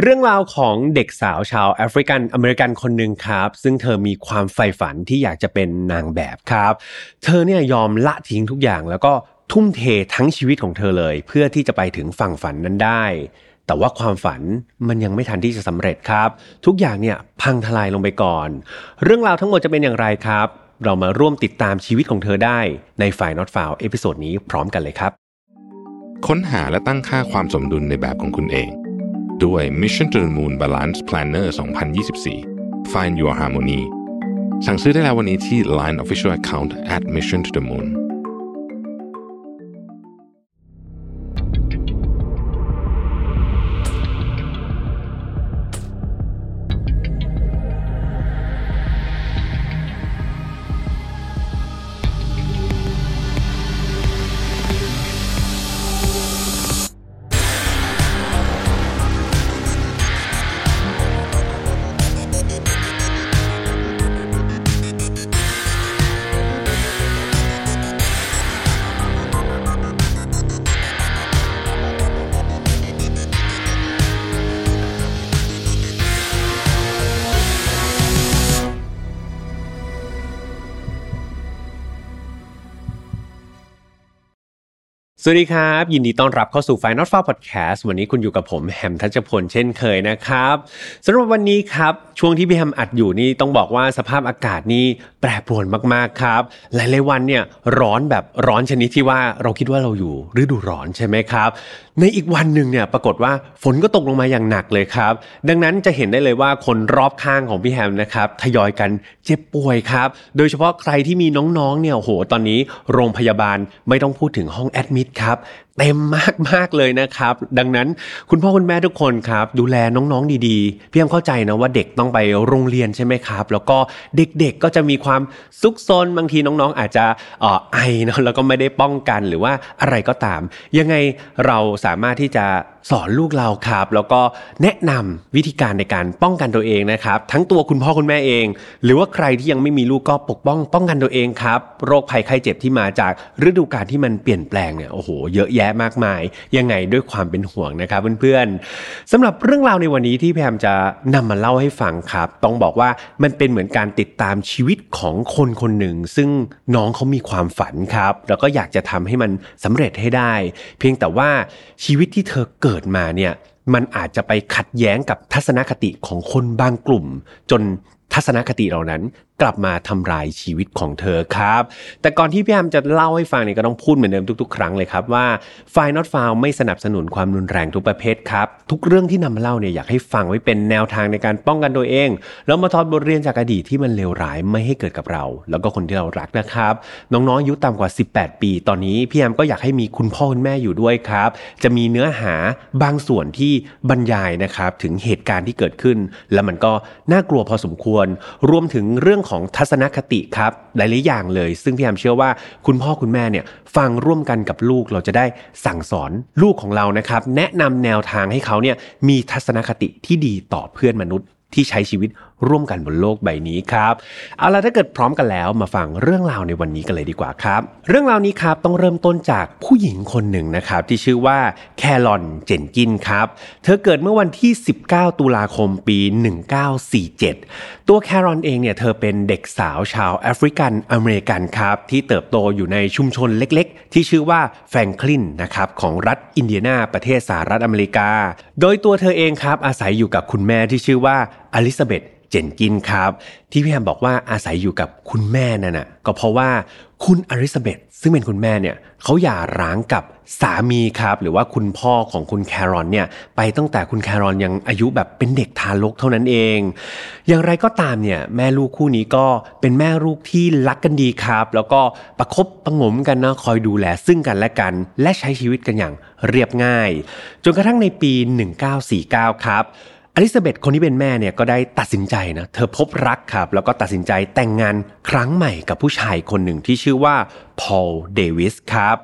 เรื่องราวของเด็กสาวชาวแอฟริกันอเมริกันคนหนึ่งครับ ซึ่งเธอมีความใฝ่ฝันที่อยากจะเป็นนางแบบครับ เธอเนี่ยยอมละทิ้งทุกอย่าง แล้วก็ทุ่มเททั้งชีวิตของเธอเลย เพื่อที่จะไปถึงฝั่งฝันนั้นได้ แต่ว่าความฝันมันยังไม่ทันที่จะสำเร็จครับ ทุกอย่างเนี่ยพังทลายลงไปก่อน เรื่องราวทั้งหมดจะเป็นอย่างไรครับ เรามาร่วมติดตามชีวิตของเธอได้ในฝ่าย not f o u เอพิโซดนี้พร้อมกันเลยครับ ค้นหาและตั้งค่าความสมดุลในแบบของคุณเอง ด้วย Mission to the Moon Balance Planner 2024 Find Your Harmony สั่งซื้อได้แล้ววันนี้ที่ Line Official Account at Mission to the Moon สวัสดีครับ ยินดีต้อนรับเข้าสู่ Final f a r Podcast วันนี้คุณอยู่กับผมแฮมทัชพลเช่นเคยนะครับสำหรับวันนี้ครับ ช่วงที่พี่แฮมอัดอยู่นี่ต้องบอกว่าสภาพอากาศนี่ รปรวนมากๆครับ หลายๆวันเนี่ยร้อนแบบร้อนชนิดที่ว่าเราคิดว่าเราอยู่ฤดูร้อนใช่ไหมครับ ในอีกวันหนึ่งเนี่ยปรากฏว่าฝนก็ตกลงมาอย่างหนักเลยครับ ดังนั้นจะเห็นได้เลยว่าคนรอบข้างของพี่แฮมนะครับทยอยกันเจ็บป่วยครับ โดยเฉพาะใครที่มีน้องๆเนี่ยโอ้โหตอนนี้โรงพยาบาลไม่ต้องพูดถึงห้องแอดมิดครับ เต็มมากๆเลยนะครับ ดังนั้นคุณพ่อคุณแม่ทุกคนครับ ดูแลน้องๆดีๆ เพียงเข้าใจนะว่าเด็กต้องไปโรงเรียนใช่ไหมครับ แล้วก็เด็กๆก็จะมีความซุกซนบางทีน้องๆ อาจจะออไอเนาะแล้วก็ไม่ได้ป้องกันหรือว่าอะไรก็ตาม ยังไงเราสามารถที่จะ สอนลูกเราครับ แล้วก็แนะนำวิธีการในการป้องกันตัวเองนะครับ ทั้งตัวคุณพ่อคุณแม่เอง หรือว่าใครที่ยังไม่มีลูกก็ปกป้อง ป้องกันตัวเองครับ โรคภัยไข้เจ็บที่มาจากฤดูกาลที่มันเปลี่ยนแปลงเนี่ยโอ้โหเยอะแยะมากมาย ยังไงด้วยความเป็นห่วงนะครับเพื่อนๆสำหรับเรื่องราวในวันนี้ที่พยายามจะนำมาเล่าให้ฟังครับ ต้องบอกว่ามันเป็นเหมือนการติดตามชีวิตของคนคนหนึ่ง ซึ่งน้องเขามีความฝันครับ แล้วก็อยากจะทำให้มันสำเร็จให้ได้ เพียงแต่ว่าชีวิตที่เธอเกิดิดมาเนี่ยมันอาจจะไปขัดแย้งกับทัศนคติของคนบางกลุ่ม จนทัศนคติเหล่านั้นกลับมาทำลายชีวิตของเธอครับ แต่ก่อนที่พี่แอมจะเล่าให้ฟังเนี่ยก็ต้องพูดเหมือนเดิมทุกๆ ครั้งเลยครับว่า f i Not f o u n ไม่สนับสนุนความรุนแรงทุกประเภทครับ ทุกเรื่องที่นำมาเล่าเนี่ยอยากให้ฟังไว้เป็นแนวทางในการป้องกันตัวเอง แล้วมาทอดบทเรียนจากอดีตที่มันเลวร้ายไม่ให้เกิดกับเรา แล้วก็คนที่เรารักนะครับ น้องๆอายุต่ำกว่า 18 ปี ตอนนี้พี่แอมก็อยากให้มีคุณพ่อคุณแม่อยู่ด้วยครับ จะมีเนื้อหาบางส่วนที่บรรยายนะครับถึงเหตุการณ์ที่เกิดขึ้น แล้วมันก็น่ากลัวพอสมควร รวมถึงเรื่องของทัศนคติครับ หลายๆอย่างเลย ซึ่งพี่แอมเชื่อว่าคุณพ่อคุณแม่เนี่ยฟังร่วมกันกับลูกเราจะได้สั่งสอนลูกของเรานะครับ แนะนำแนวทางให้เขาเนี่ยมีทัศนคติที่ดีต่อเพื่อนมนุษย์ที่ใช้ชีวิต ร่วมกันบนโลกใบนี้ครับเอาล่ะถ้าเกิดพร้อมกันแล้วมาฟังเรื่องราวในวันนี้กันเลยดีกว่าครับ เรื่องราวนี้ครับต้องเริ่มต้นจากผู้หญิงคนหนึ่งนะครับที่ชื่อว่าแครอลเจนกินส์ครับเธอเกิดเมื่อวันที่ 19 ตุลาคมปี 1947 ตัวแครอลเองเนี่ยเธอเป็นเด็กสาวชาวแอฟริกันอเมริกันครับที่เติบโตอยู่ในชุมชนเล็กๆ ที่ชื่อว่าแฟรงคลินนะครับของรัฐอินเดียนาประเทศสหรัฐอเมริกา โดยตัวเธอเองครับอาศัยอยู่กับคุณแม่ที่ชื่อว่าอลิซาเบธ เจนกินส์ครับ ที่พี่แฮมบอกว่าอาศัยอยู่กับคุณแม่นั่นน่ะก็เพราะว่าคุณอลิซาเบธซึ่งเป็นคุณแม่เนี่ยเขาหย่าร้างกับสามีครับ หรือว่าคุณพ่อของคุณแครอนเนี่ยไปตั้งแต่คุณแครอนยังอายุแบบเป็นเด็กทารกเท่านั้นเอง อย่างไรก็ตามเนี่ยแม่ลูกคู่นี้ก็เป็นแม่ลูกที่รักกันดีครับ แล้วก็ประคบประงมกันนะคอยดูแลซึ่งกันและกัน และใช้ชีวิตกันอย่างเรียบง่าย จนกระทั่งในปี 1949 ครับ อลิซาเบธคนที่เป็นแม่เนี่ยก็ได้ตัดสินใจนะเธอพบรักครับ แล้วก็ตัดสินใจแต่งงานครั้งใหม่กับผู้ชายคนหนึ่งที่ชื่อว่าพอลเดวิสครับ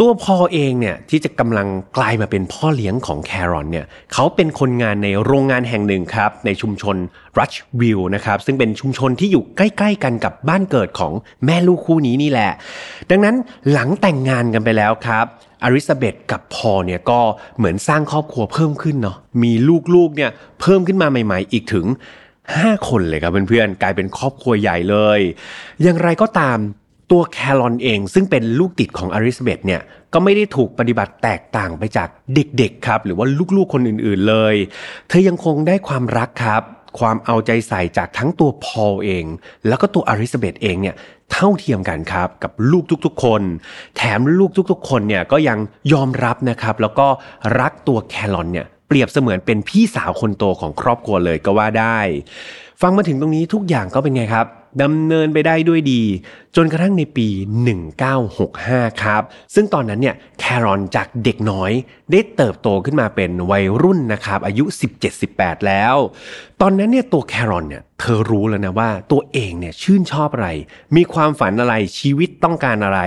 ตัวพอลเองเนี่ยที่จะกำลังกลายมาเป็นพ่อเลี้ยงของแครอลเนี่ยเขาเป็นคนงานในโรงงานแห่งหนึ่งครับในชุมชนรัชวิลนะครับซึ่งเป็นชุมชนที่อยู่ใกล้ๆกันกับบ้านเกิดของแม่ลูกคู่นี้นี่แหละ ดังนั้นหลังแต่งงานกันไปแล้วครับอริซาเบธกับพอเนี่ยก็เหมือนสร้างครอบครัวเพิ่มขึ้นเนาะมีลูกๆเนี่ยเพิ่มขึ้นมาใหม่ ๆ อีกถึง 5 คนเลยครับเพื่อนๆกลายเป็นครอบครัวใหญ่เลย อย่างไรก็ตาม ตัวแคลอนเองซึ่งเป็นลูกติดของอริซาเบธเนี่ยก็ไม่ได้ถูกปฏิบัติแตกต่างไปจากเด็กๆครับ หรือว่าลูกๆคนอื่นๆเลย เธอยังคงได้ความรักครับ ความเอาใจใส่จากทั้งตัวพอลเอง แล้วก็ตัวอริซาเบธเองเนี่ยเท่าเทียมกันครับกับลูกทุกๆ คน แถมลูกทุกๆ คนเนี่ยก็ยังยอมรับนะครับ แล้วก็รักตัวแคลอนเนี่ยเปรียบเสมือนเป็นพี่สาวคนโตของครอบครัวเลยก็ว่าได้ ฟังมาถึงตรงนี้ทุกอย่างก็เป็นไงครับ ดำเนินไปได้ด้วยดี จนกระทั่งในปี 1965 ครับ ซึ่งตอนนั้นเนี่ยแครอนจากเด็กน้อยได้เติบโตขึ้นมาเป็นวัยรุ่นนะครับอายุ 17-18 แล้ว ตอนนั้นเนี่ยตัวแครอนเนี่ยเธอรู้แล้วนะว่าตัวเองเนี่ยชื่นชอบอะไร มีความฝันอะไรชีวิตต้องการอะไร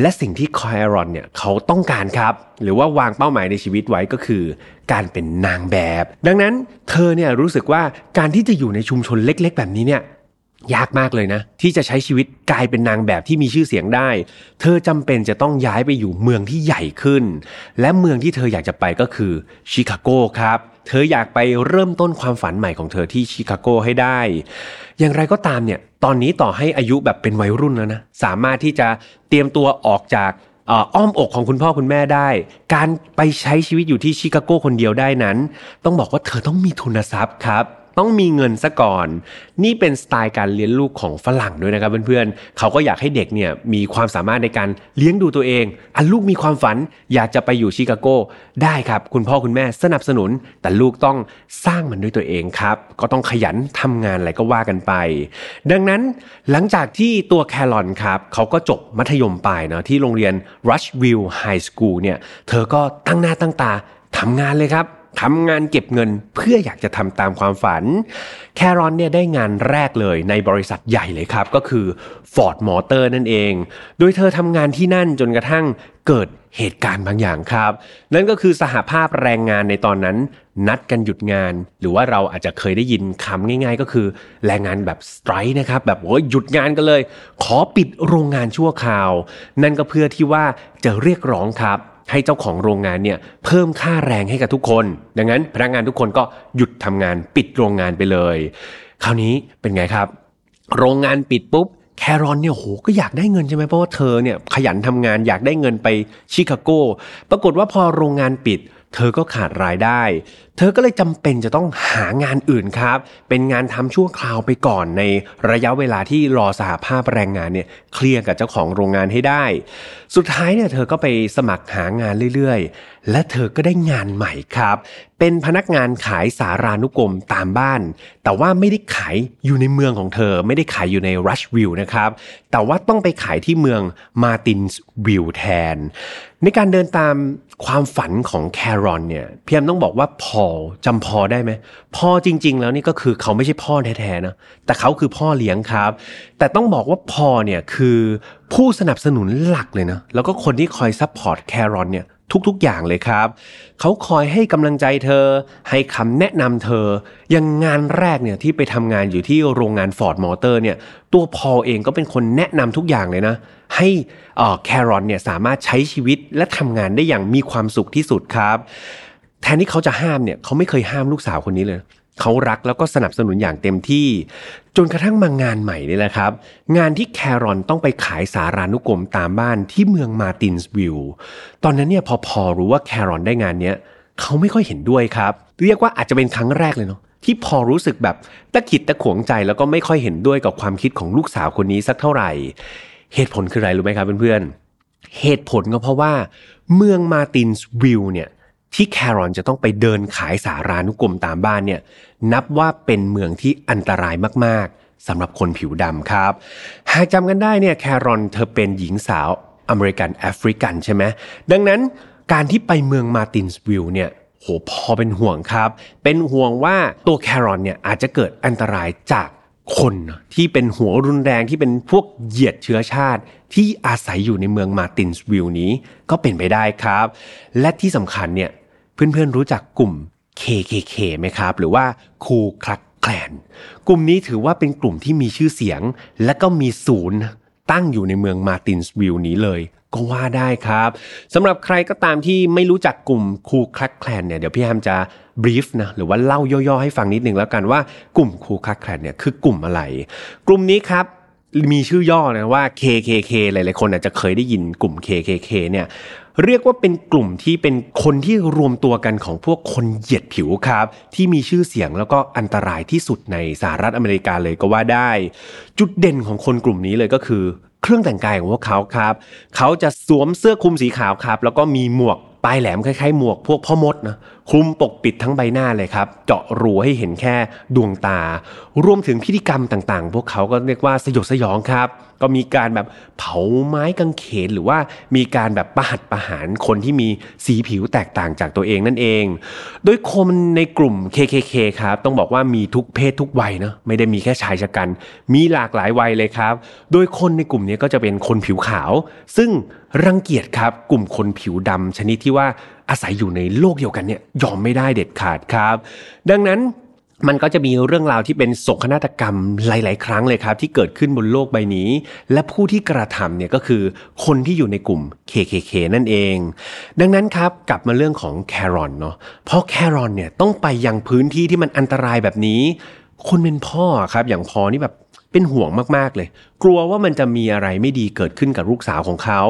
และสิ่งที่แครอนเนี่ยเขาต้องการครับ หรือว่าวางเป้าหมายในชีวิตไว้ก็คือ การเป็นนางแบบ ดังนั้นเธอเนี่ยรู้สึกว่าการที่จะอยู่ในชุมชนเล็ก ๆ แบบนี้เนี่ย ยากมากเลยนะ ที่จะใช้ชีวิตกลายเป็นนางแบบที่มีชื่อเสียงได้ เธอจำเป็นจะต้องย้ายไปอยู่เมืองที่ใหญ่ขึ้น และเมืองที่เธออยากจะไปก็คือชิคาโกครับเธออยากไปเริ่มต้นความฝันใหม่ของเธอที่ชิคาโกให้ได้ อย่างไรก็ตามเนี่ย ตอนนี้ต่อให้อายุแบบเป็นวัยรุ่นแล้วนะ สามารถที่จะเตรียมตัวออกจากอ้อมอกของคุณพ่อคุณแม่ได้ การไปใช้ชีวิตอยู่ที่ชิคาโกคนเดียวได้นั้น ต้องบอกว่าเธอต้องมีทุนทรัพย์ครับ ต้องมีเงินซะก่อน นี่เป็นสไตล์การเลี้ยงลูกของฝรั่งด้วยนะครับเพื่อนๆเขาก็อยากให้เด็กเนี่ยมีความสามารถในการเลี้ยงดูตัวเองอันลูกมีความฝันอยากจะไปอยู่ชิคาโกได้ครับ คุณพ่อคุณแม่สนับสนุน แต่ลูกต้องสร้างมันด้วยตัวเองครับ ก็ต้องขยันทำงานอะไรก็ว่ากันไป ดังนั้นหลังจากที่ตัวแคลอนครับเขาก็จบมัธยมปลายเนาะที่โรงเรียน Rushville High School เนี่ยเธอก็ตั้งหน้าตั้งตาทำงานเลยครับ ทำงานเก็บเงินเพื่ออยากจะทำตามความฝัน แครอนเนี่ยได้งานแรกเลยในบริษัทใหญ่เลยครับก็คือ Ford Motor นั่นเอง โดยเธอทำงานที่นั่นจนกระทั่งเกิดเหตุการณ์บางอย่างครับ นั่นก็คือสหภาพแรงงานในตอนนั้น นัดกันหยุดงาน หรือว่าเราอาจจะเคยได้ยินคำง่ายๆ ก็คือ แรงงานแบบสไตร์นะครับ แบบโอ้ยหยุดงานกันเลย ขอปิดโรงงานชั่วคราว นั่นก็เพื่อที่ว่าจะเรียกร้องครับ ให้เจ้าของโรงงานเนี่ยเพิ่มค่าแรงให้กับทุกคน ดังนั้นพนักงานทุกคนก็หยุดทำงานปิดโรงงานไปเลย คราวนี้เป็นไงครับ โรงงานปิดปุ๊บแครอนเนี่ยโหก็อยากได้เงินใช่ไหมเพราะว่าเธอเนี่ยขยันทำงานอยากได้เงินไปชิคาโก ปรากฏว่าพอโรงงานปิด เธอก็ขาดรายได้ เธอก็เลยจำเป็นจะต้องหางานอื่นครับ เป็นงานทำชั่วคราวไปก่อนในระยะเวลาที่รอสหภาพแรงงานเนี่ยเคลียร์กับเจ้าของโรงงานให้ได้ สุดท้ายเนี่ยเธอก็ไปสมัครหางานเรื่อยๆ และเธอก็ได้งานใหม่ครับ เป็นพนักงานขายสารานุกรมตามบ้าน แต่ว่าไม่ได้ขายอยู่ในเมืองของเธอ ไม่ได้ขายอยู่ในรัชวิลนะครับ แต่ว่าต้องไปขายที่เมืองมาตินส์วิลแทน ในการเดินตามความฝันของแครอลเนี่ยพี่แอมต้องบอกว่าพอลจำพอลได้ไหมพอลจริง ๆ แล้วนี่ก็คือเขาไม่ใช่พ่อแท้ๆนะแต่เขาคือพ่อเลี้ยงครับ แต่ต้องบอกว่าพอลเนี่ยคือผู้สนับสนุนหลักเลยนะแล้วก็คนที่คอย support แครอลเนี่ยทุกๆ อย่างเลยครับ เขาคอยให้กำลังใจเธอ ให้คำแนะนำเธออย่างงานแรกเนี่ยที่ไปทำงานอยู่ที่โรงงานฟอร์ดมอเตอร์เนี่ย ตัวพอเองก็เป็นคนแนะนำทุกอย่างเลยนะ ให้แครอนเนี่ยสามารถใช้ชีวิตและทำงานได้อย่างมีความสุขที่สุดครับ แทนที่เขาจะห้ามเนี่ยเขาไม่เคยห้ามลูกสาวคนนี้เลยเขารักแล้วก็สนับสนุนอย่างเต็มที่ จนกระทั่งมางานใหม่นี่แหละครับ งานที่แครอนต้องไปขายสารานุกรมตามบ้านที่เมืองมาตินส์วิลตอนนั้นเนี่ยพอพอรู้ว่าแครอนได้งานเนี้ยเขาไม่ค่อยเห็นด้วยครับ เรียกว่าอาจจะเป็นครั้งแรกเลยเนาะที่พอรู้สึกแบบตะขิดตะขวงใจแล้วก็ไม่ค่อยเห็นด้วยกับความคิดของลูกสาวคนนี้สักเท่าไหร่ เหตุผลคืออะไรรู้ไหมครับเพื่อนๆเหตุผลก็เพราะว่า เมืองมาตินส์วิลเนี่ย ที่แครอนจะต้องไปเดินขายสารานุกรมตามบ้านเนี่ยนับว่าเป็นเมืองที่อันตรายมากๆสำหรับคนผิวดำครับ หากจำกันได้เนี่ยแครอนเธอเป็นหญิงสาวอเมริกันแอฟริกันใช่ไหมดังนั้นการที่ไปเมืองมาตินส์วิลล์เนี่ยโหน่าเป็นห่วงครับ เป็นห่วงว่าตัวแครอนเนี่ยอาจจะเกิดอันตรายจากคนที่เป็นหัวรุนแรงที่เป็นพวกเหยียดเชื้อชาติ ที่อาศัยอยู่ในเมืองมาตินส์วิลนี้ก็เป็นไปได้ครับ และที่สำคัญเนี่ย เพื่อนๆรู้จักกลุ่ม KKK ไหมครับ หรือว่าคูคลักแคลนกลุ่มนี้ถือว่าเป็นกลุ่มที่มีชื่อเสียง และก็มีศูนย์ตั้งอยู่ในเมืองมาตินส์วิลนี้เลย ก็ว่าได้ครับสำหรับใครก็ตามที่ไม่รู้จักกลุ่มคูคลักแคลนเนี่ยเดี๋ยวพี่แฮมจะบรีฟนะหรือว่าเล่าย่อๆให้ฟังนิดนึงแล้วกันว่ากลุ่มคูคลักแคลนเนี่ยคือกลุ่มอะไร กลุ่มนี้ครับ มีชื่อย่อนะว่า KKK หลายๆคนอาจจะเคยได้ยินกลุ่ม KKK เนี่ยเรียกว่าเป็นกลุ่มที่เป็นคนที่รวมตัวกันของพวกคนเหยียดผิวครับ ที่มีชื่อเสียงแล้วก็อันตรายที่สุดในสหรัฐอเมริกาเลยก็ว่าได้ จุดเด่นของคนกลุ่มนี้เลยก็คือ เครื่องแต่งกายของพวกเขาครับ เขาจะสวมเสื้อคลุมสีขาวครับ แล้วก็มีหมวกปลายแหลมคล้ายๆ หมวกพวกพ่อมดนะ คลุมปกปิดทั้งใบหน้าเลยครับ เจาะรูให้เห็นแค่ดวงตา รวมถึงพิธีกรรมต่างๆ พวกเขาก็เรียกว่าสยดสยองครับ ก็มีการแบบเผาไม้กางเขนหรือว่ามีการแบบประหัตประหารคนที่มีสีผิวแตกต่างจากตัวเองนั่นเอง โดยคนในกลุ่ม KKK ครับต้องบอกว่ามีทุกเพศทุกวัยเนาะไม่ได้มีแค่ชายชะกัน มีหลากหลายวัยเลยครับ โดยคนในกลุ่มนี้ก็จะเป็นคนผิวขาว ซึ่งรังเกียจครับกลุ่มคนผิวดำชนิดที่ว่า อาศัยอยู่ในโลกเดียวกันเนี่ยยอมไม่ได้เด็ดขาดครับ ดังนั้นมันก็จะมีเรื่องราวที่เป็นโศกนาฏกรรมหลาย ๆ ครั้งเลยครับ ที่เกิดขึ้นบนโลกใบนี้ และผู้ที่กระทำเนี่ยก็คือคนที่อยู่ในกลุ่ม KKK นั่นเอง ดังนั้นครับกลับมาเรื่องของแครอนเนาะเพราะแครอนเนี่ยต้องไปยังพื้นที่ที่มันอันตรายแบบนี้ คนเป็นพ่อครับอย่างพอนี่แบบ เป็นห่วงมากๆเลย กลัวว่ามันจะมีอะไรไม่ดีเกิดขึ้นกับลูกสาวของเขา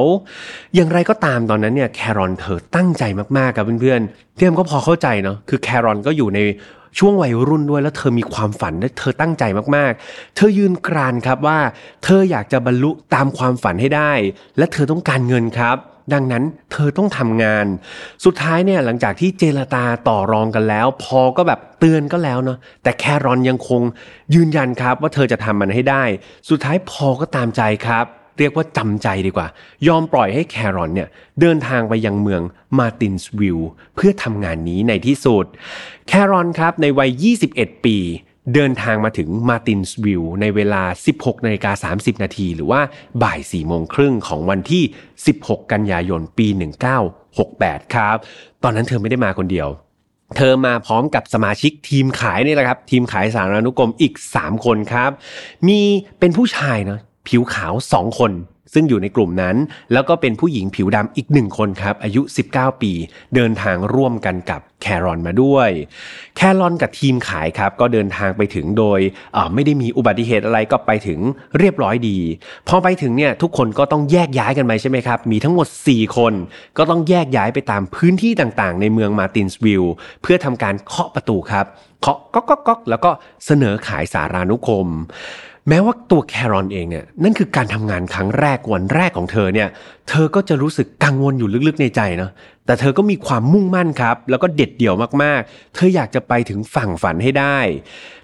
อย่างไรก็ตามตอนนั้นเนี่ยแครอนเธอตั้งใจมากๆกับเพื่อนๆเพี่เอ็มก็พอเข้าใจเนาะคือแครอนก็อยู่ในช่วงวัยรุ่นด้วยแล้วเธอมีความฝันและเธอตั้งใจมากๆ เธอยืนกรานครับว่า เธออยากจะบรรลุตามความฝันให้ได้ และเธอต้องการเงินครับ ดังนั้นเธอต้องทำงาน สุดท้ายเนี่ยหลังจากที่เจรตาต่อรองกันแล้ว พอก็แบบเตือนก็แล้วเนาะแต่แครอนยังคงยืนยันครับว่าเธอจะทำมันให้ได้ สุดท้ายพอก็ตามใจครับ เรียกว่าจำใจดีกว่า ยอมปล่อยให้แครอนเนี่ยเดินทางไปยังเมืองมาตินส์วิลเพื่อทำงานนี้ในที่สุด แครอนครับในวัย 21 ปี เดินทางมาถึงมาตินส์วิลในเวลา 16นาฬิกา30 นาทีหรือว่าบ่าย4โมงครึ่งของวันที่ 16 กันยายนปี 1968 ครับ ตอนนั้นเธอไม่ได้มาคนเดียวเธอมาพร้อมกับสมาชิกทีมขายนี่แหละครับ ทีมขายสารานุกรมอีก 3 คนครับ มีเป็นผู้ชายเนาะผิวขาว 2 คน ซึ่งอยู่ในกลุ่มนั้น แล้วก็เป็นผู้หญิงผิวดำอีกหนึ่งคนครับ อายุ 19 ปี เดินทางร่วมกันกับแครอนมาด้วย แครอนกับทีมขายครับ ก็เดินทางไปถึงโดยไม่ได้มีอุบัติเหตุอะไรก็ไปถึงเรียบร้อยดี พอไปถึงเนี่ยทุกคนก็ต้องแยกย้ายกันไปใช่ไหมครับ มีทั้งหมด 4 คน ก็ต้องแยกย้ายไปตามพื้นที่ต่างๆ ในเมืองมาตินส์วิลเพื่อทำการเคาะประตูครับเคาะก๊อกก๊อกแล้วก็เสนอขายสารานุกรม แม้ว่าตัวแครอนเองเนี่ยนั่นคือการทำงานครั้งแรกวันแรกของเธอเนี่ยเธอก็จะรู้สึกกังวลอยู่ลึกๆในใจเนาะแต่เธอก็มีความมุ่งมั่นครับ แล้วก็เด็ดเดี่ยวมากๆ เธออยากจะไปถึงฝั่งฝันให้ได้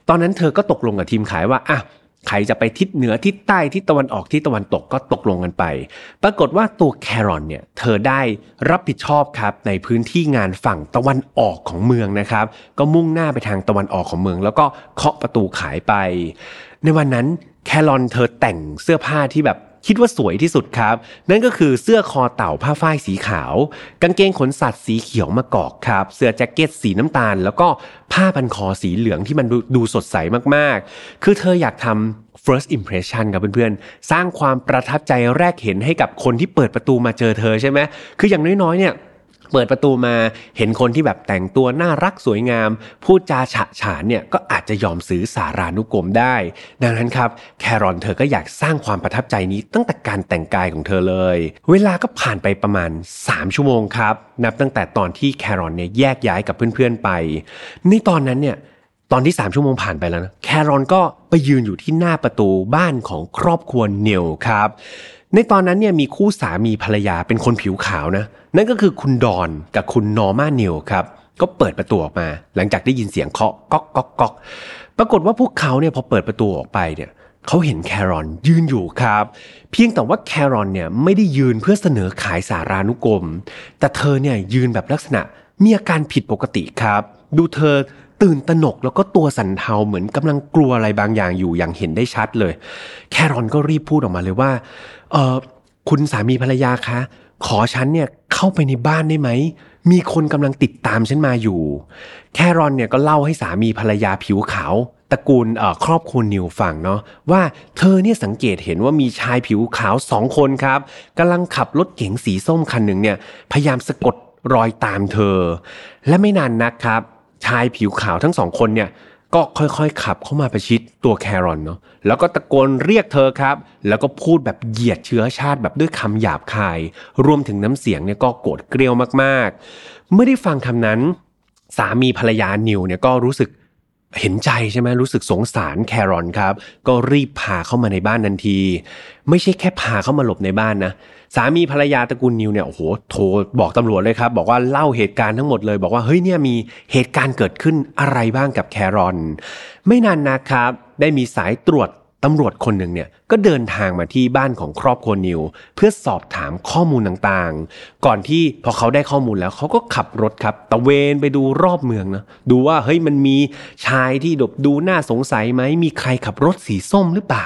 ตอนนั้นเธอก็ตกลงกับทีมขายว่าอะใครจะไปทิศเหนือทิศใต้ทิศตะวันออกทิศตะวันตกก็ตกลงกันไป ปรากฏว่าตัวแครอนเนี่ยเธอได้รับผิดชอบครับในพื้นที่งานฝั่งตะวันออกของเมืองนะครับ ก็มุ่งหน้าไปทางตะวันออกของเมือง แล้วก็เคาะประตูขายไป ในวันนั้นแครอนเธอแต่งเสื้อผ้าที่แบบคิดว่าสวยที่สุดครับ นั่นก็คือเสื้อคอเต่าผ้าฝ้ายสีขาว กางเกงขนสัตว์สีเขียวมะกอกครับ เสื้อแจ็คเก็ตสีน้ำตาล แล้วก็ผ้าพันคอสีเหลืองที่มันดูดูสดใสมากๆ คือเธออยากทำ first impression ครับเพื่อนๆ สร้างความประทับใจแรกเห็นให้กับคนที่เปิดประตูมาเจอเธอใช่ไหมคืออย่างน้อยๆเนี่ย เปิดประตูมาเห็นคนที่แบบแต่งตัวน่ารักสวยงาม พูดจาฉะฉานเนี่ยก็อาจจะยอมซื้อสารานุกรมได้ ดังนั้นครับแครอนเธอก็อยากสร้างความประทับใจนี้ตั้งแต่การแต่งกายของเธอเลย เวลาก็ผ่านไปประมาณ 3 ชั่วโมงครับ นับตั้งแต่ตอนที่แครอนเนี่ยแยกย้ายกับเพื่อนๆไป ในตอนนั้นเนี่ยตอนที่ 3 ชั่วโมงผ่านไปแล้วนะแครอนก็ไปยืนอยู่ที่หน้าประตูบ้านของครอบครัวเนลครับ ในตอนนั้นเนี่ยมีคู่สามีภรรยาเป็นคนผิวขาวนะ นั่นก็คือคุณดอนกับคุณนอร์มาเนลครับ ก็เปิดประตูออกมา หลังจากได้ยินเสียงเคาะก๊อกก๊อกก๊อกปรากฏว่าพวกเขาเนี่ยพอเปิดประตูออกไปเนี่ยเขาเห็นแครอนยืนอยู่ครับ เพียงแต่ว่าแครอนเนี่ยไม่ได้ยืนเพื่อเสนอขายสารานุกรม แต่เธอเนี่ยยืนแบบลักษณะมีอาการผิดปกติครับ ดูเธอตื่นตระหนกแล้วก็ตัวสั่นเทาเหมือนกำลังกลัวอะไรบางอย่างอยู่อย่างเห็นได้ชัดเลย แครอนก็รีบพูดออกมาเลยว่า เออคุณสามีภรรยาคะ ขอฉันเนี่ยเข้าไปในบ้านได้ไหม มีคนกำลังติดตามฉันมาอยู่ แครอนเนี่ยก็เล่าให้สามีภรรยาผิวขาวตระกูลครอบครัวนิวฟังเนาะว่าเธอเนี่ยสังเกตเห็นว่ามีชายผิวขาวสองคนครับกำลังขับรถเก๋งสีส้มคันหนึ่งเนี่ยพยายามสะกดรอยตามเธอ และไม่นานนักครับ ชายผิวขาวทั้งสองคนเนี่ย ก็ค่อยๆ ขับเข้ามาประชิดตัวแครอนเนาะแล้วก็ตะโกนเรียกเธอครับ แล้วก็พูดแบบเหยียดเชื้อชาติแบบด้วยคำหยาบคาย รวมถึงน้ำเสียงเนี่ยก็โกรธเกรี้ยวมากๆ เมื่อได้ฟังคำนั้น สามีภรรยานิวเนี่ยก็รู้สึก เห็นใจใช่ไหมรู้สึกสงสารแครอนครับ ก็รีบพาเข้ามาในบ้านทันที ไม่ใช่แค่พาเข้ามาหลบในบ้านนะ สามีภรรยาตระกูลนิวเนี่ยโอ้โหโทรบอกตำรวจเลยครับ บอกว่าเล่าเหตุการณ์ทั้งหมดเลย บอกว่าเฮ้ยเนี่ยมีเหตุการณ์เกิดขึ้นอะไรบ้างกับแครอน ไม่นานนะครับ ได้มีสายตรวจ ตำรวจคนหนึ่งเนี่ยก็เดินทางมาที่บ้านของครอบครัวนิว เพื่อสอบถามข้อมูลต่างๆ ก่อนที่พอเขาได้ข้อมูลแล้วเขาก็ขับรถครับตะเวนไปดูรอบเมืองนะดูว่าเฮ้ยมันมีชายที่ดบดูน่าสงสัยไหมมีใครขับรถสีส้มหรือเปล่า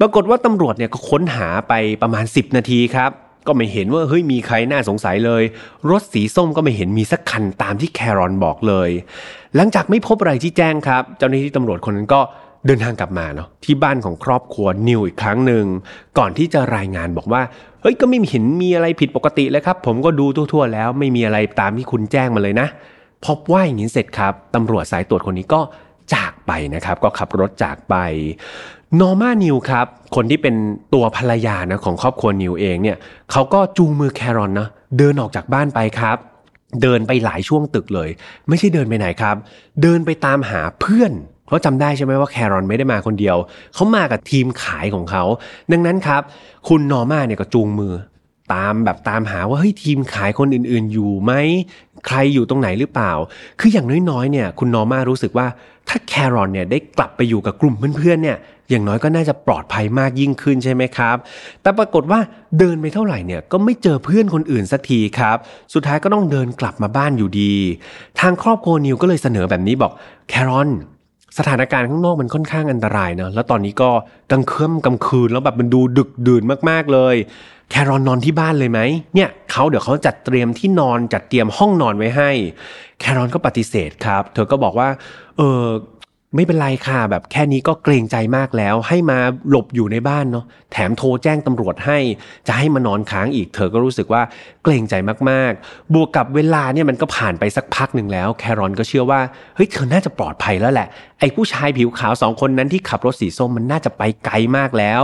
ปรากฏว่าตำรวจเนี่ยก็ค้นหาไปประมาณ 10 นาทีครับก็ไม่เห็นว่าเฮ้ยมีใครน่าสงสัยเลย รถสีส้มก็ไม่เห็นมีสักคันตามที่แครอนบอกเลย หลังจากไม่พบอะไรที่แจ้งครับ เจ้าหน้าที่ตำรวจคนนั้นก็ เดินทางกลับมาเนาะที่บ้านของครอบครัวนิวอีกครั้งหนึ่งก่อนที่จะรายงานบอกว่าเฮ้ยก็ไม่เห็นมีอะไรผิดปกติเลยครับ ผมก็ดูทั่วๆแล้วไม่มีอะไรตามที่คุณแจ้งมาเลยนะพอว่าอย่างนี้เสร็จครับตำรวจสายตรวจคนนี้ก็จากไปนะครับ ก็ขับรถจากไปนอร์มานิวครับ คนที่เป็นตัวภรรยานะของครอบครัวนิวเองเนี่ยเขาก็จูงมือแครอนนะเดินออกจากบ้านไปครับ เดินไปหลายช่วงตึกเลย ไม่ใช่เดินไปไหนครับ เดินไปตามหาเพื่อน เพราะจำได้ใช่ไหมว่าแครอนไม่ได้มาคนเดียว เขามากับทีมขายของเขา ดังนั้นครับ คุณนอร์มาเนี่ยก็จูงมือ ตามแบบตามหาว่าเฮ้ยทีมขายคนอื่นๆ อยู่ไหมใครอยู่ตรงไหนหรือเปล่า คืออย่างน้อยๆเนี่ย คุณนอร์มารู้สึกว่าถ้าแครอนเนี่ยได้กลับไปอยู่กับกลุ่มเพื่อนๆเนี่ยอย่างน้อยก็น่าจะปลอดภัยมากยิ่งขึ้นใช่ไหมครับ แต่ปรากฏว่าเดินไปเท่าไหร่เนี่ยก็ไม่เจอเพื่อนคนอื่นสักทีครับ สุดท้ายก็ต้องเดินกลับมาบ้านอยู่ดี ทางครอบครัวนิวก็เลยเสนอแบบนี้บอกแครอน สถานการณ์ข้างนอกมันค่อนข้างอันตรายเนะแล้วตอนนี้ก็กลางคืนกลางคืนแล้วแบบมันดูดึกดื่นมากๆเลย แครอนนอนที่บ้านเลยไหมเนี่ยเขาเดี๋ยวเขาจัดเตรียมที่นอนจัดเตรียมห้องนอนไว้ให้ แครอนก็ปฏิเสธครับ เธอก็บอกว่า เออ ไม่เป็นไรค่ะแบบแค่นี้ก็เกรงใจมากแล้ว ให้มาหลบอยู่ในบ้านเนาะแถมโทรแจ้งตำรวจให้จะให้มานอนค้างอีก เธอก็รู้สึกว่าเกรงใจมากๆ บวกกับเวลาเนี่ยมันก็ผ่านไปสักพักหนึ่งแล้ว แครอนก็เชื่อว่าเฮ้ยเธอน่าจะปลอดภัยแล้วแหละ ไอ้ผู้ชายผิวขาวสองคนนั้นที่ขับรถสีส้มมันน่าจะไปไกลมากแล้ว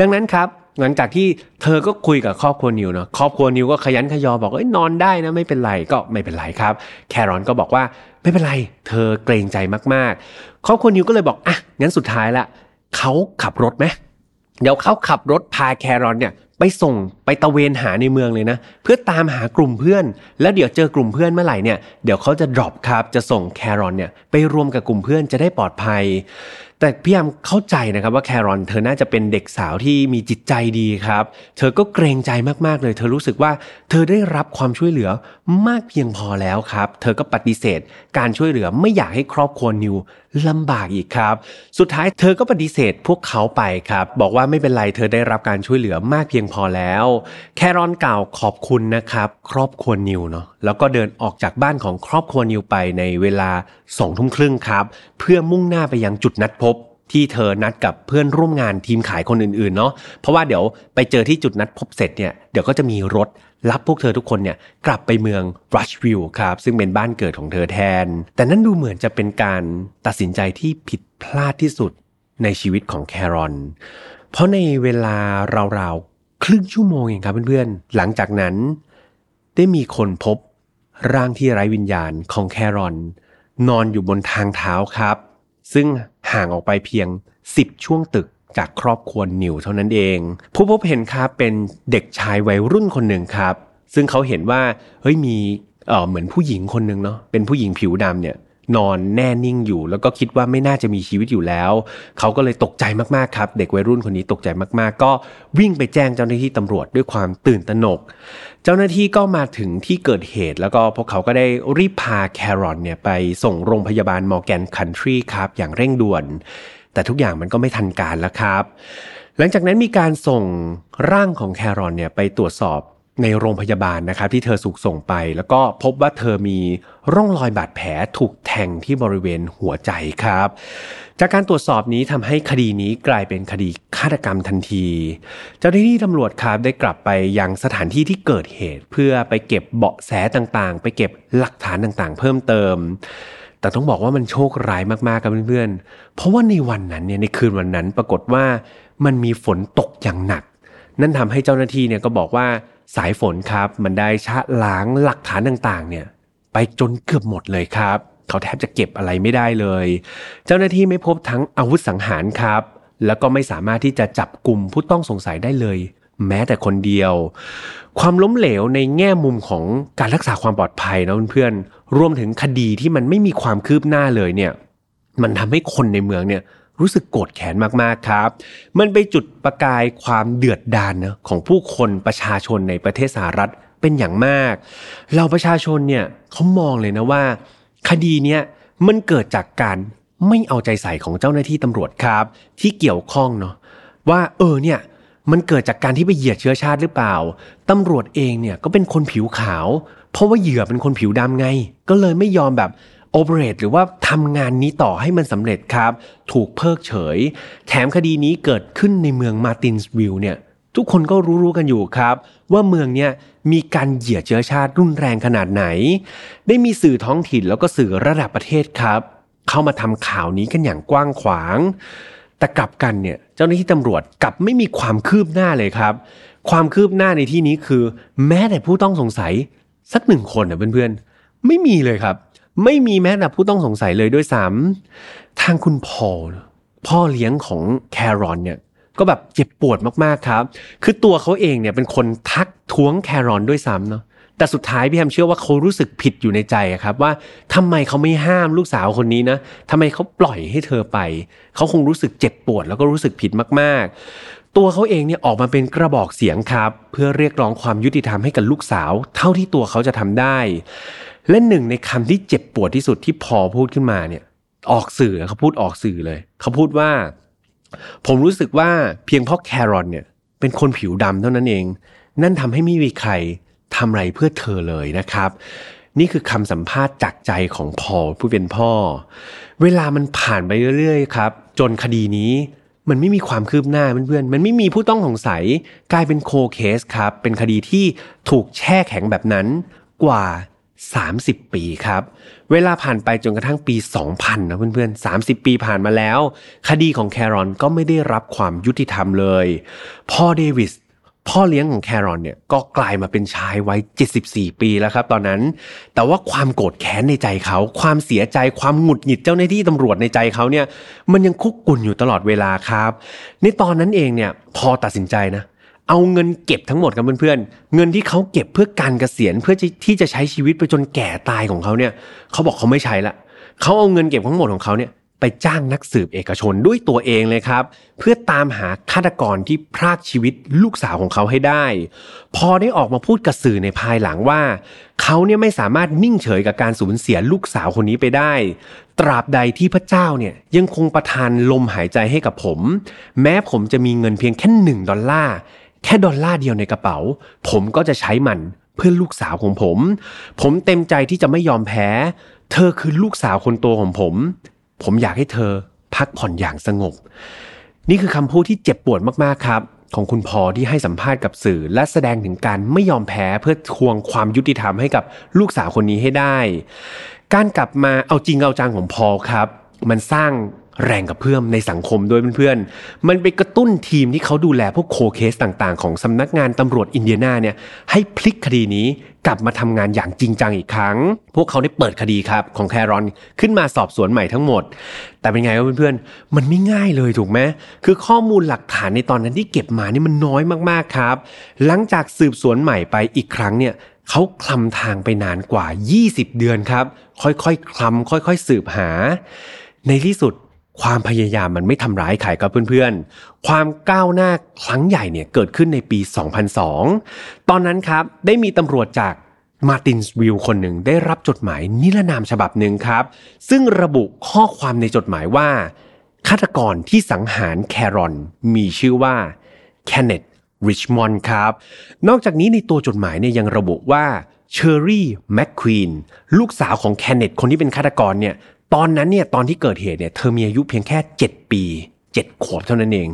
ดังนั้นครับ หลังจากที่เธอก็คุยกับครอบครัวนิวเนาะครอบครัวนิวก็ขยันขยอบอกเอ้ยนอนได้นะไม่เป็นไรก็ไม่เป็นไรครับ แครอนก็บอกว่าไม่เป็นไร เธอเกรงใจมากๆ ครอบครัวนิวก็เลยบอกอะงั้นสุดท้ายละเขาขับรถไหมเดี๋ยวเขาขับรถพาแครอนเนี่ยไปส่งไปตระเวนหาในเมืองเลยนะ เพื่อตามหากลุ่มเพื่อน แล้วเดี๋ยวเจอกลุ่มเพื่อนเมื่อไหร่เนี่ยเดี๋ยวเขาจะ drop ครับจะส่งแครอนเนี่ยไปรวมกับกลุ่มเพื่อนจะได้ปลอดภัย แต่พี่ยามเข้าใจนะครับว่าแครอนเธอน่าจะเป็นเด็กสาวที่มีจิตใจดีครับ เธอก็เกรงใจมากๆเลย เธอรู้สึกว่าเธอได้รับความช่วยเหลือมากเพียงพอแล้วครับ เธอก็ปฏิเสธ การช่วยเหลือไม่อยากให้ครอบครัวนิวลำบากอีกครับ สุดท้ายเธอก็ปฏิเสธพวกเขาไปครับ บอกว่าไม่เป็นไรเธอได้รับการช่วยเหลือมากเพียงพอแล้ว แครอนกล่าวขอบคุณนะครับครอบครัวนิวเนาะแล้วก็เดินออกจากบ้านของครอบครัวนิวไปในเวลาสองทุ่มครึ่งครับ เพื่อมุ่งหน้าไปยังจุดนัดพบ ที่เธอนัดกับเพื่อนร่วมงานทีมขายคนอื่นๆเนาะเพราะว่าเดี๋ยวไปเจอที่จุดนัดพบเสร็จเนี่ยเดี๋ยวก็จะมีรถรับพวกเธอทุกคนเนี่ยกลับไปเมืองรัชวิลล์ครับซึ่งเป็นบ้านเกิดของเธอแทน แต่นั่นดูเหมือนจะเป็นการตัดสินใจที่ผิดพลาดที่สุดในชีวิตของแครอน เพราะในเวลาราวๆครึ่งชั่วโมงเองครับเพื่อนๆ หลังจากนั้น ได้มีคนพบร่างที่ไร้วิญญาณของแครอน นอนอยู่บนทางเท้าครับ ซึ่ง ห่างออกไปเพียง 10 ช่วงตึกจากครอบครัวนิวเท่านั้นเอง ผู้พบเห็นครับเป็นเด็กชายวัยรุ่นคนหนึ่งครับ ซึ่งเขาเห็นว่าเฮ้ยมีเออเหมือนผู้หญิงคนหนึ่งเนาะเป็นผู้หญิงผิวดำเนี่ย นอนแน่นิ่งอยู่ แล้วก็คิดว่าไม่น่าจะมีชีวิตอยู่แล้ว เขาก็เลยตกใจมากๆครับ เด็กวัยรุ่นคนนี้ตกใจมากๆ ก็วิ่งไปแจ้งเจ้าหน้าที่ตำรวจด้วยความตื่นตระหนก เจ้าหน้าที่ก็มาถึงที่เกิดเหตุ แล้วก็พวกเขาก็ได้รีบพาแครอนเนี่ยไปส่งโรงพยาบาลมอร์แกนคันทรีครับอย่างเร่งด่วน แต่ทุกอย่างมันก็ไม่ทันการแล้วครับ หลังจากนั้นมีการส่งร่างของแครอนเนี่ยไปตรวจสอบ ในโรงพยาบาลนะครับที่เธอสุกส่งไป แล้วก็พบว่าเธอมีร่องรอยบาดแผลถูกแทงที่บริเวณหัวใจครับ จากการตรวจสอบนี้ทำให้คดีนี้กลายเป็นคดีฆาตกรรมทันที เจ้าหน้าที่ตำรวจครับได้กลับไปยังสถานที่ที่เกิดเหตุ เพื่อไปเก็บเบาะแสต่างๆ ไปเก็บหลักฐานต่างๆ เพิ่มเติมแต่ต้องบอกว่ามันโชคร้ายมาก ๆ ครับเพื่อนๆ เพราะว่าในวันนั้นเนี่ยในคืนวันนั้นปรากฏว่ามันมีฝนตกอย่างหนัก นั่นทำให้เจ้าหน้าที่เนี่ยก็บอกว่า สายฝนครับมันได้ชะล้างหลักฐานต่างๆ เนี่ยไปจนเกือบหมดเลยครับ เขาแทบจะเก็บอะไรไม่ได้เลย เจ้าหน้าที่ไม่พบทั้งอาวุธสังหารครับ แล้วก็ไม่สามารถที่จะจับกลุ่มผู้ต้องสงสัยได้เลย แม้แต่คนเดียว ความล้มเหลวในแง่มุมของการรักษาความปลอดภัยนะเพื่อนๆรวมถึงคดีที่มันไม่มีความคืบหน้าเลยเนี่ย มันทำให้คนในเมืองเนี่ย รู้สึกโกรธแค้นมากๆครับ มันไปจุดประกายความเดือดดาลนะของผู้คนประชาชนในประเทศสหรัฐเป็นอย่างมาก เราประชาชนเนี่ยเขามองเลยนะว่า คดีเนี้ยมันเกิดจากการไม่เอาใจใส่ของเจ้าหน้าที่ตำรวจครับ ที่เกี่ยวข้องเนาะว่าเออเนี่ยมันเกิดจากการที่ไปเหยียดเชื้อชาติหรือเปล่า ตำรวจเองเนี่ยก็เป็นคนผิวขาว เพราะว่าเหยื่อเป็นคนผิวดำไง ก็เลยไม่ยอมแบบ โอเปเรตหรือว่าทำงานนี้ต่อให้มันสำเร็จครับ ถูกเพิกเฉย แถมคดีนี้เกิดขึ้นในเมืองมาตินส์วิลล์เนี่ยทุกคนก็รู้ๆกันอยู่ครับ ว่าเมืองเนี่ยมีการเหยียดเชื้อชาติรุนแรงขนาดไหน ได้มีสื่อท้องถิ่นแล้วก็สื่อระดับประเทศครับ เข้ามาทำข่าวนี้กันอย่างกว้างขวาง แต่กลับกันเนี่ยเจ้าหน้าที่ตำรวจกลับไม่มีความคืบหน้าเลยครับ ความคืบหน้าในที่นี้คือ แม้แต่ผู้ต้องสงสัยสักหนึ่งคนนะเพื่อนๆไม่มีเลยครับ ไม่มีแม้แต่ผู้ต้องสงสัยเลยด้วยซ้ำทางคุณพอลพ่อเลี้ยงของแครอนเนี่ยก็แบบเจ็บปวดมากๆครับ คือตัวเขาเองเนี่ยเป็นคนทักท้วงแครอนด้วยซ้ำเนาะแต่สุดท้ายพี่แฮมเชื่อว่าเขารู้สึกผิดอยู่ในใจครับ ว่าทำไมเขาไม่ห้ามลูกสาวคนนี้นะทำไมเขาปล่อยให้เธอไป เขาคงรู้สึกเจ็บปวดแล้วก็รู้สึกผิดมากๆ ตัวเขาเองเนี่ยออกมาเป็นกระบอกเสียงครับ เพื่อเรียกร้องความยุติธรรมให้กับลูกสาว เท่าที่ตัวเขาจะทำได้ และหนึ่งในคำที่เจ็บปวดที่สุดที่พอพูดขึ้นมาเนี่ย ออกสื่อเขาพูดออกสื่อเลย เขาพูดว่า ผมรู้สึกว่าเพียงเพราะแครอนเนี่ย เป็นคนผิวดำเท่านั้นเอง นั่นทำให้ไม่มีใครทำอะไรเพื่อเธอเลยนะครับ นี่คือคำสัมภาษณ์จากใจของพอผู้เป็นพ่อ เวลามันผ่านไปเรื่อยๆครับ จนคดีนี้มันไม่มีความคืบหน้าเพื่อนๆ มันไม่มีผู้ต้องสงสัยกลายเป็นโคเคสครับ เป็นคดีที่ถูกแช่แข็งแบบนั้นกว่า 30 ปีครับ เวลาผ่านไปจนกระทั่งปี 2000 นะเพื่อนๆ 30 ปีผ่านมาแล้ว คดีของแครอนก็ไม่ได้รับความยุติธรรมเลย พ่อเดวิสพ่อเลี้ยงของแครอนเนี่ยก็กลายมาเป็นชายวัย 74 ปีแล้วครับตอนนั้น แต่ว่าความโกรธแค้นในใจเขา ความเสียใจความหงุดหงิดเจ้าหน้าที่ตำรวจในใจเขาเนี่ย มันยังคุกกุ่นอยู่ตลอดเวลาครับ ในตอนนั้นเองเนี่ยพอตัดสินใจนะเเอาเงินเก็บทั้งหมดกับเพื่อนๆ เงินที่เขาเก็บเพื่อการเกษียณเพื่อที่จะใช้ชีวิตไปจนแก่ตายของเขาเนี่ยเขาบอกเขาไม่ใช้ละเขาเอาเงินเก็บทั้งหมดของเขาเนี่ยไปจ้างนักสืบเอกชนด้วยตัวเองเลยครับ เพื่อตามหาฆาตกรที่พรากชีวิตลูกสาวของเขาให้ได้ พอได้ออกมาพูดกับสื่อในภายหลังว่า เขาเนี่ยไม่สามารถนิ่งเฉยกับการสูญเสียลูกสาวคนนี้ไปได้ ตราบใดที่พระเจ้าเนี่ยยังคงประทานลมหายใจให้กับผม แม้ผมจะมีเงินเพียงแค่หนึ่งดอลลาร์ แค่ดอลลาร์เดียวในกระเป๋า ผมก็จะใช้มันเพื่อลูกสาวของผม ผมเต็มใจที่จะไม่ยอมแพ้ เธอคือลูกสาวคนโตของผม ผมอยากให้เธอพักผ่อนอย่างสงบ นี่คือคำพูดที่เจ็บปวดมากๆครับ ของคุณพอที่ให้สัมภาษณ์กับสื่อ และแสดงถึงการไม่ยอมแพ้เพื่อทวงความยุติธรรมให้กับลูกสาวคนนี้ให้ได้ การกลับมาเอาจริงเอาจังของพอครับ มันสร้าง แรงกับเพื่อมในสังคมด้วยเพื่อนๆ มันไปกระตุ้นทีมที่เขาดูแลพวกโคเคสต่างๆ ของสำนักงานตำรวจอินเดียนาเนี่ยให้พลิกคดีนี้กลับมาทำงานอย่างจริงจังอีกครั้ง พวกเขาได้เปิดคดีครับของแครอนขึ้นมาสอบสวนใหม่ทั้งหมด แต่เป็นไงวะเพื่อนๆ มันไม่ง่ายเลยถูกไหมคือข้อมูลหลักฐานในตอนนั้นที่เก็บมานี่มันน้อยมากๆครับ หลังจากสืบสวนใหม่ไปอีกครั้งเนี่ยเขาคลำทางไปนานกว่า 20 เดือนครับ ค่อยๆคคลำค่อยๆ สืบหา ในที่สุด ความพยายามมันไม่ทำร้ายใครครับเพื่อนๆ ความก้าวหน้าครั้งใหญ่เนี่ยเกิดขึ้นในปี 2002 ตอนนั้นครับได้มีตำรวจจากมาตินส์วิลคนหนึ่งได้รับจดหมายนิรนามฉบับหนึ่งครับ ซึ่งระบุข้อความในจดหมายว่าฆาตกรที่สังหารแครอนมีชื่อว่าแคนเนตริชมอนด์ครับ นอกจากนี้ในตัวจดหมายเนี่ยยังระบุว่าเชอรี่แมคควีนลูกสาวของแคนเนตคนที่เป็นฆาตกรเนี่ย ตอนนั้นเนี่ยตอนที่เกิดเหตุเนี่ยเธอมีอายุเพียงแค่ 7 ปี 7 ขวบเท่านั้นเอง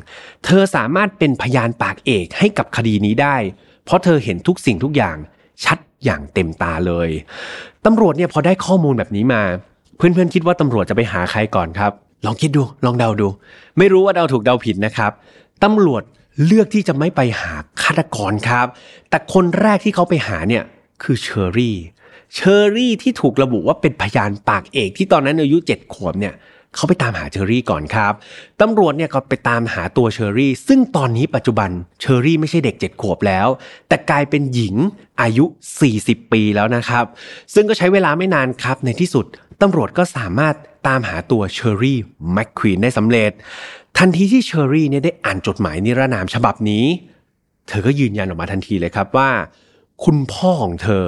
เธอสามารถเป็นพยานปากเอกให้กับคดีนี้ได้ เพราะเธอเห็นทุกสิ่งทุกอย่างชัดอย่างเต็มตาเลยตำรวจเนี่ยพอได้ข้อมูลแบบนี้มา เพื่อนๆคิดว่าตำรวจจะไปหาใครก่อนครับ ลองคิดดูลองเดาดู ไม่รู้ว่าเดาถูกเดาผิดนะครับตำรวจเลือกที่จะไม่ไปหาฆาตกรครับ แต่คนแรกที่เขาไปหาเนี่ยคือเชอรี่ เชอรี่ที่ถูกระบุว่าเป็นพยานปากเอกที่ตอนนั้นอายุ 7 ขวบเนี่ยเขาไปตามหาเชอรี่ก่อนครับ ตำรวจเนี่ยก็ไปตามหาตัวเชอรี่ ซึ่งตอนนี้ปัจจุบันเชอรี่ไม่ใช่เด็ก 7 ขวบแล้ว แต่กลายเป็นหญิงอายุ 40 ปีแล้วนะครับ ซึ่งก็ใช้เวลาไม่นานครับ ในที่สุดตำรวจก็สามารถตามหาตัวเชอรี่แมคควีนได้สำเร็จ ทันทีที่เชอรี่เนี่ยได้อ่านจดหมายนิรนามฉบับนี้ เธอก็ยืนยันออกมาทันทีเลยครับว่า คุณพ่อของเธอ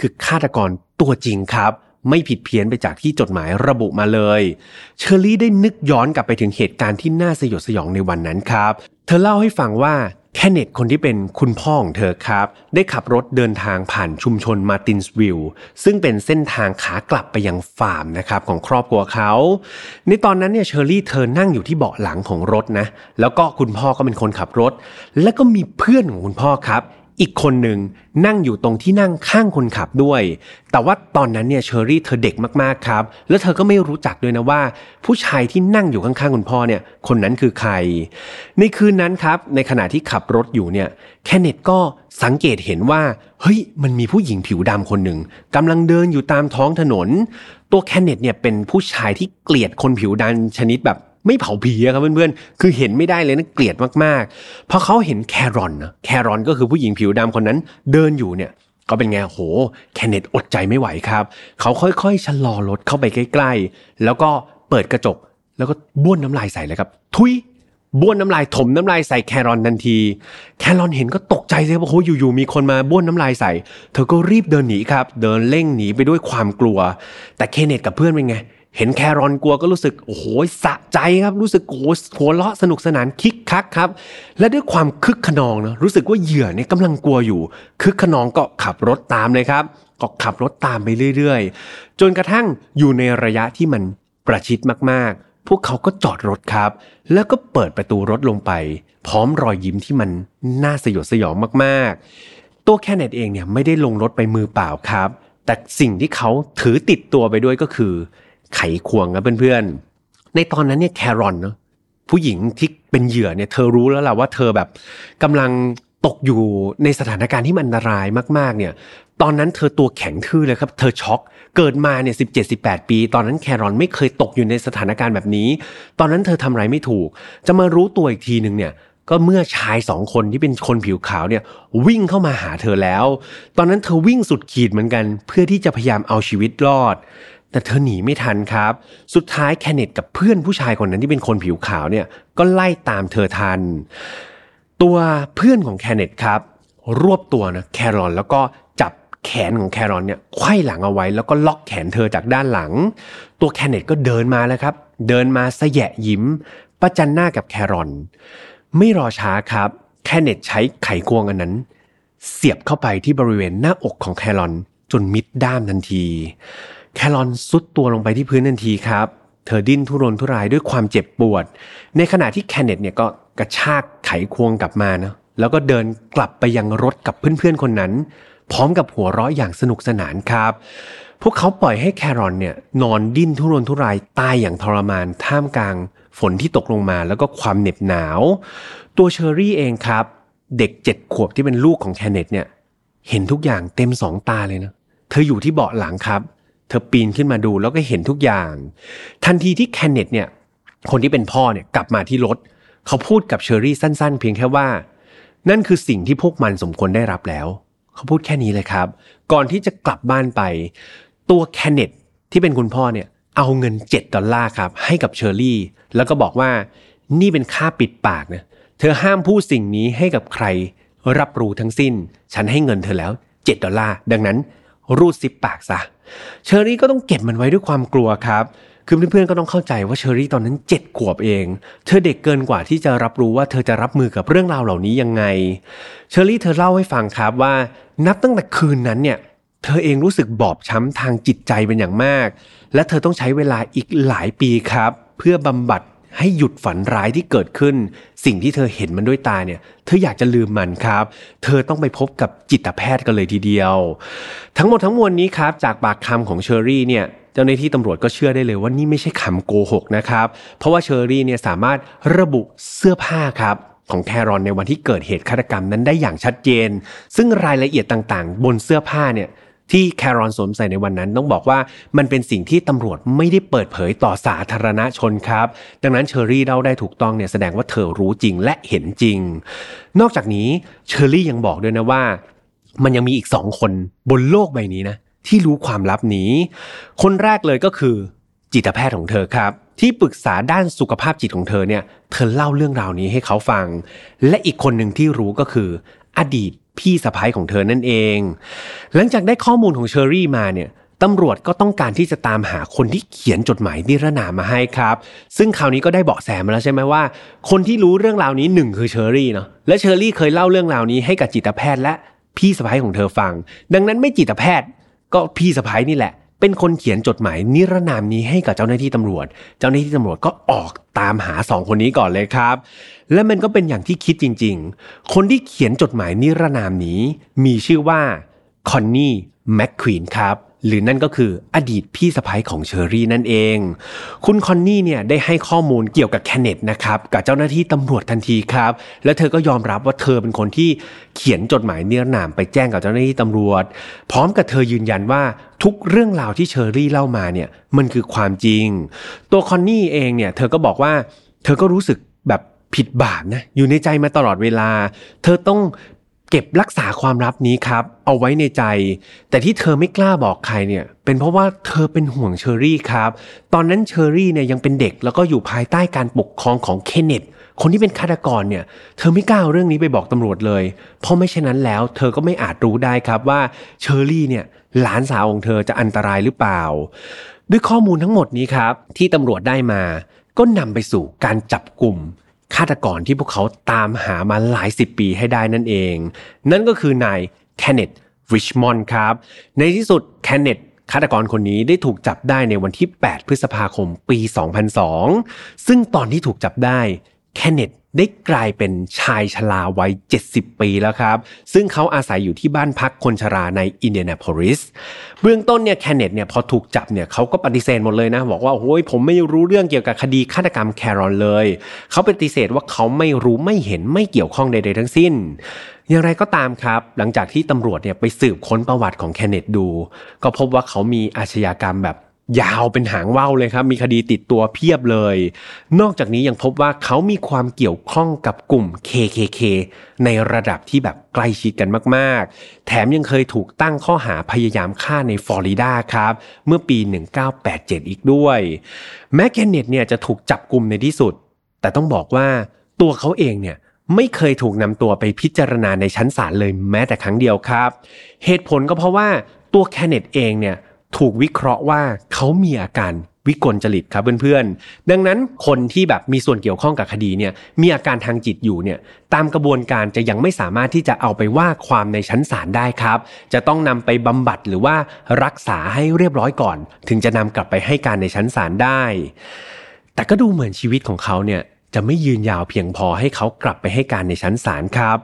คือฆาตกรตัวจริงครับ ไม่ผิดเพี้ยนไปจากที่จดหมายระบุมาเลย เชอรี่ได้นึกย้อนกลับไปถึงเหตุการณ์ที่น่าสยดสยองในวันนั้นครับ เธอเล่าให้ฟังว่าแคนเนตคนที่เป็นคุณพ่อของเธอครับ ได้ขับรถเดินทางผ่านชุมชนมาตินส์วิลล์ซึ่งเป็นเส้นทางขากลับไปยังฟาร์มนะครับของครอบครัวเขา ในตอนนั้นเนี่ยเชอรี่เธอนั่งอยู่ที่เบาะหลังของรถนะ แล้วก็คุณพ่อก็เป็นคนขับรถ แล้วก็มีเพื่อนของคุณพ่อครับ อีกคนหนึ่งนั่งอยู่ตรงที่นั่งข้างคนขับด้วย แต่ว่าตอนนั้นเนี่ยเชอรี่เธอเด็กมากๆครับ แล้วเธอก็ไม่รู้จักด้วยนะว่า ผู้ชายที่นั่งอยู่ข้างๆคุณพ่อเนี่ย คนนั้นคือใคร ในคืนนั้นครับ ในขณะที่ขับรถอยู่เนี่ย แคนเนตก็สังเกตเห็นว่า เฮ้ย มันมีผู้หญิงผิวดำคนหนึ่งกำลังเดินอยู่ตามท้องถนน ตัวแคนเนตเนี่ยเป็นผู้ชายที่เกลียดคนผิวดำชนิดแบบ ไม่เผาผีครับเพื่อนๆ คือเห็นไม่ได้เลยนะเกลียดมากๆ เพราะเขาเห็นแครอนนะแครอนก็คือผู้หญิงผิวดำคนนั้นเดินอยู่เนี่ยก็เป็นไงโห แคนเนตอดใจไม่ไหวครับ เขาค่อยๆชะลอรถเข้าไปใกล้ๆ แล้วก็เปิดกระจก แล้วก็บ้วนน้ำลายใส่เลยครับ ทุยบ้วนน้ำลายถมน้ำลายใส่แครอนทันที แครอนเห็นก็ตกใจเลยว่าโอ้อยู่ๆมีคนมาบ้วนน้ำลายใส่ เธอก็รีบเดินหนีครับ เดินเร่งหนีไปด้วยความกลัว แต่เคนเนตกับเพื่อนเป็นไง เห็นแครอนกลัวก็รู้สึกโอ้โหสะใจครับรู้สึกโอ้โหหัวเราะสนุกสนานคิกคักครับ และด้วยความคึกขนองนะรู้สึกว่าเหยื่อเนี่ยกำลังกลัวอยู่ คึกขนองก็ขับรถตามเลยครับก็ขับรถตามไปเรื่อยๆ จนกระทั่งอยู่ในระยะที่มันประชิดมากๆ พวกเขาก็จอดรถครับ แล้วก็เปิดประตูรถลงไป พร้อมรอยยิ้มที่มันน่าสยดสยองมากๆ ตัวแคเนตเองเนี่ยไม่ได้ลงรถไปมือเปล่าครับ แต่สิ่งที่เขาถือติดตัวไปด้วยก็คือ ไขควงนะเพื่อนๆ ในตอนนั้นเนี่ยแครอนเนาะผู้หญิงที่เป็นเหยื่อเนี่ยเธอรู้แล้วแหละว่าเธอแบบกำลังตกอยู่ในสถานการณ์ที่มันอันตรายมากๆเนี่ย ตอนนั้นเธอตัวแข็งทื่อเลยครับ เธอช็อก เกิดมาเนี่ยสิบเจ็ดสิบแปดปี ตอนนั้นแครอนไม่เคยตกอยู่ในสถานการณ์แบบนี้ ตอนนั้นเธอทำอะไรไม่ถูก จะมารู้ตัวอีกทีหนึ่งเนี่ย ก็เมื่อชายสองคนที่เป็นคนผิวขาวเนี่ยวิ่งเข้ามาหาเธอแล้ว ตอนนั้นเธอวิ่งสุดขีดเหมือนกัน เพื่อที่จะพยายามเอาชีวิตรอด แต่เธอหนีไม่ทันครับ สุดท้ายแคนเนตกับเพื่อนผู้ชายคนนั้นที่เป็นคนผิวขาวเนี่ยก็ไล่ตามเธอทัน ตัวเพื่อนของแคนเนตครับ รวบตัวนะแครอนแล้วก็จับแขนของแครอนเนี่ยไขว้หลังเอาไว้แล้วก็ล็อกแขนเธอจากด้านหลัง ตัวแคนเนตก็เดินมาแล้วครับ เดินมาสแยะยิ้ม ประจันหน้ากับแครอน ไม่รอช้าครับ แคนเนตใช้ไขควงอันนั้น เสียบเข้าไปที่บริเวณหน้าอกของแครอนจนมิดด้ามทันที แคลอนซุดตัวลงไปที่พื้นทันทีครับ เธอดิ้นทุรนทุรายด้วยความเจ็บปวด ในขณะที่แคนเนตเนี่ยก็กระชากไขควงกลับมานะแล้วก็เดินกลับไปยังรถกับเพื่อนๆคนนั้น พร้อมกับหัวเราะอย่างสนุกสนานครับ พวกเขาปล่อยให้แครอนเนี่ยนอนดิ้นทุรนทุรายตายอย่างทรมานท่ามกลาง ฝนที่ตกลงมาแล้วก็ความเหน็บหนาว ตัวเชอรี่เองครับ เด็กเจ็ดขวบที่เป็นลูกของแคนเนตเนี่ยเห็นทุกอย่างเต็มสองตาเลยนะ เธออยู่ที่เบาะหลังครับ เธอปีนขึ้นมาดูแล้วก็เห็นทุกอย่าง ทันทีที่แคนเนตเนี่ยคนที่เป็นพ่อเนี่ยกลับมาที่รถ เขาพูดกับเชอรี่สั้น ๆ เพียงแค่ว่า นั่นคือสิ่งที่พวกมันสมควรได้รับแล้ว เขาพูดแค่นี้เลยครับ ก่อนที่จะกลับบ้านไป ตัวเคนเนธที่เป็นคุณพ่อเนี่ยเอาเงิน 7 ดอลลาร์ครับ ให้กับเชอรี่ แล้วก็บอกว่านี่เป็นค่าปิดปากนะเธอห้ามพูดสิ่งนี้ให้กับใคร รับรู้ทั้งสิ้น ฉันให้เงินเธอแล้ว 7 ดอลลาร์ดังนั้น รูดซิปปากซะ เชอรี่ก็ต้องเก็บมันไว้ด้วยความกลัวครับคือเพื่อนๆก็ต้องเข้าใจว่าเชอรี่ตอนนั้นเจ็ดขวบเอง เธอเด็กเกินกว่าที่จะรับรู้ว่าเธอจะรับมือกับเรื่องราวเหล่านี้ยังไง เชอรี่เธอเล่าให้ฟังครับว่า นับตั้งแต่คืนนั้นเนี่ย เธอเองรู้สึกบอบช้ำทางจิตใจเป็นอย่างมาก และเธอต้องใช้เวลาอีกหลายปีครับ เพื่อบำบัด ให้หยุดฝันร้ายที่เกิดขึ้น สิ่งที่เธอเห็นมันด้วยตาเนี่ย เธออยากจะลืมมันครับ เธอต้องไปพบกับจิตแพทย์กันเลยทีเดียว ทั้งหมดทั้งมวลนี้ครับจากปากคำของเชอรี่เนี่ยเจ้าหน้าที่ตำรวจก็เชื่อได้เลยว่านี่ไม่ใช่คำโกหกนะครับ เพราะว่าเชอรี่เนี่ยสามารถระบุเสื้อผ้าครับของแครอนในวันที่เกิดเหตุฆาตกรรมนั้นได้อย่างชัดเจน ซึ่งรายละเอียดต่างๆ บนเสื้อผ้าเนี่ย ที่แครอนสวมใส่ในวันนั้นต้องบอกว่ามันเป็นสิ่งที่ตำรวจไม่ได้เปิดเผยต่อสาธารณชนครับ ดังนั้นเชอรี่เล่าได้ถูกต้องเนี่ยแสดงว่าเธอรู้จริงและเห็นจริง นอกจากนี้เชอรี่ยังบอกด้วยนะว่า มันยังมีอีกสองคนบนโลกใบนี้นะที่รู้ความลับนี้ คนแรกเลยก็คือจิตแพทย์ของเธอครับ ที่ปรึกษาด้านสุขภาพจิตของเธอเนี่ยเธอเล่าเรื่องราวนี้ให้เขาฟัง และอีกคนหนึ่งที่รู้ก็คือ อดีต พี่สะพ้ายของเธอนั่นเอง หลังจากได้ข้อมูลของเชอรี่มาเนี่ยตำรวจก็ต้องการที่จะตามหาคนที่เขียนจดหมายนิรนามมาให้ครับ ซึ่งคราวนี้ก็ได้เบาะแสมาแล้วใช่ไหมว่า คนที่รู้เรื่องราวนี้หนึ่งคือเชอรี่เนาะและเชอรี่เคยเล่าเรื่องราวนี้ให้กับจิตแพทย์และพี่สะพ้ายของเธอฟัง ดังนั้นไม่จิตแพทย์ก็พี่สะพ้ายนี่แหละ เป็นคนเขียนจดหมายนิรนามนี้ให้กับเจ้าหน้าที่ตำรวจ เจ้าหน้าที่ตำรวจก็ออกตามหาสองคนนี้ก่อนเลยครับ และมันก็เป็นอย่างที่คิดจริง ๆ คนที่เขียนจดหมายนิรนามนี้ มีชื่อว่าคอนนี่แมคควีนครับหรือนั่นก็คืออดีตพี่สะพ้ยของเชอรี่นั่นเอง คุณคอนนี่เนี่ยได้ให้ข้อมูลเกี่ยวกับแคนเนตนะครับกับเจ้าหน้าที่ตำรวจทันทีครับ และเธอก็ยอมรับว่าเธอเป็นคนที่เขียนจดหมายนิรนามไปแจ้งกับเจ้าหน้าที่ตำรวจ พร้อมกับเธอยืนยันว่า ทุกเรื่องราวที่เชอรี่เล่ามาเนี่ยมันคือความจริง ตัวคอนนี่เองเนี่ยเธอก็บอกว่าเธอก็รู้สึกแบบผิดบาปนะอยู่ในใจมาตลอดเวลา เธอต้องเก็บรักษาความลับนี้ครับ เอาไว้ในใจ แต่ที่เธอไม่กล้าบอกใครเนี่ยเป็นเพราะว่าเธอเป็นห่วงเชอรี่ครับ ตอนนั้นเชอรี่เนี่ยยังเป็นเด็กแล้วก็อยู่ภายใต้การปกครองของเคนเนตคนที่เป็นฆาตกรเนี่ยเธอไม่กล้าเอาเรื่องนี้ไปบอกตำรวจเลย เพราะไม่เช่นนั้นแล้ว เธอก็ไม่อาจรู้ได้ครับว่าเชอรี่เนี่ย หลานสาวของเธอจะอันตรายหรือเปล่า ด้วยข้อมูลทั้งหมดนี้ครับ ที่ตำรวจได้มา ก็นำไปสู่การจับกลุ่มฆาตกรที่พวกเขาตามหามาหลายสิบปีให้ได้นั่นเอง นั่นก็คือนายแคนเนตริชมอนด์ครับ ในที่สุดแคนเนตฆาตกรคนนี้ได้ถูกจับได้ในวันที่ 8 พฤษภาคมปี 2002 ซึ่งตอนที่ถูกจับได้ แคนเนตได้กลายเป็นชายชราวัย 70 ปีแล้วครับ ซึ่งเขาอาศัยอยู่ที่บ้านพักคนชราในอินเดียนาโพลิส เบื้องต้นเนี่ยแคนเนตเนี่ยพอถูกจับเนี่ยเขาก็ปฏิเสธหมดเลยนะ บอกว่าโอ้ยผมไม่รู้เรื่องเกี่ยวกับคดีฆาตกรรมแครอนเลย เขาปฏิเสธว่าเขาไม่รู้ไม่เห็นไม่เกี่ยวข้องใดๆทั้งสิ้น อย่างไรก็ตามครับ หลังจากที่ตำรวจเนี่ยไปสืบค้นประวัติของแคนเนตดู ก็พบว่าเขามีอาชญากรรมแบบ ยาวเป็นหางว่าวเลยครับ มีคดีติดตัวเพียบเลย นอกจากนี้ยังพบว่าเขามีความเกี่ยวข้องกับกลุ่ม KKK ในระดับที่แบบใกล้ชิดกันมากๆ แถมยังเคยถูกตั้งข้อหาพยายามฆ่าในฟลอริดาครับ เมื่อปี 1987 อีกด้วย แม้แกนเนตเนี่ยจะถูกจับกลุ่มในที่สุด แต่ต้องบอกว่าตัวเขาเองเนี่ยไม่เคยถูกนำตัวไปพิจารณาในชั้นศาลเลยแม้แต่ครั้งเดียวครับ เหตุผลก็เพราะว่าตัวแคนเนตเองเนี่ย ถูกวิเคราะห์ว่าเขามีอาการวิกลจริตครับเพื่อนๆ ดังนั้นคนที่แบบมีส่วนเกี่ยวข้องกับคดีเนี่ยมีอาการทางจิตอยู่เนี่ยตามกระบวนการจะยังไม่สามารถที่จะเอาไปว่าความในชั้นศาลได้ครับ จะต้องนำไปบำบัดหรือว่ารักษาให้เรียบร้อยก่อน ถึงจะนำกลับไปให้การในชั้นศาลได้ แต่ก็ดูเหมือนชีวิตของเขาเนี่ย จะไม่ยืนยาวเพียงพอให้เขากลับไปให้การในชั้นศาลครับ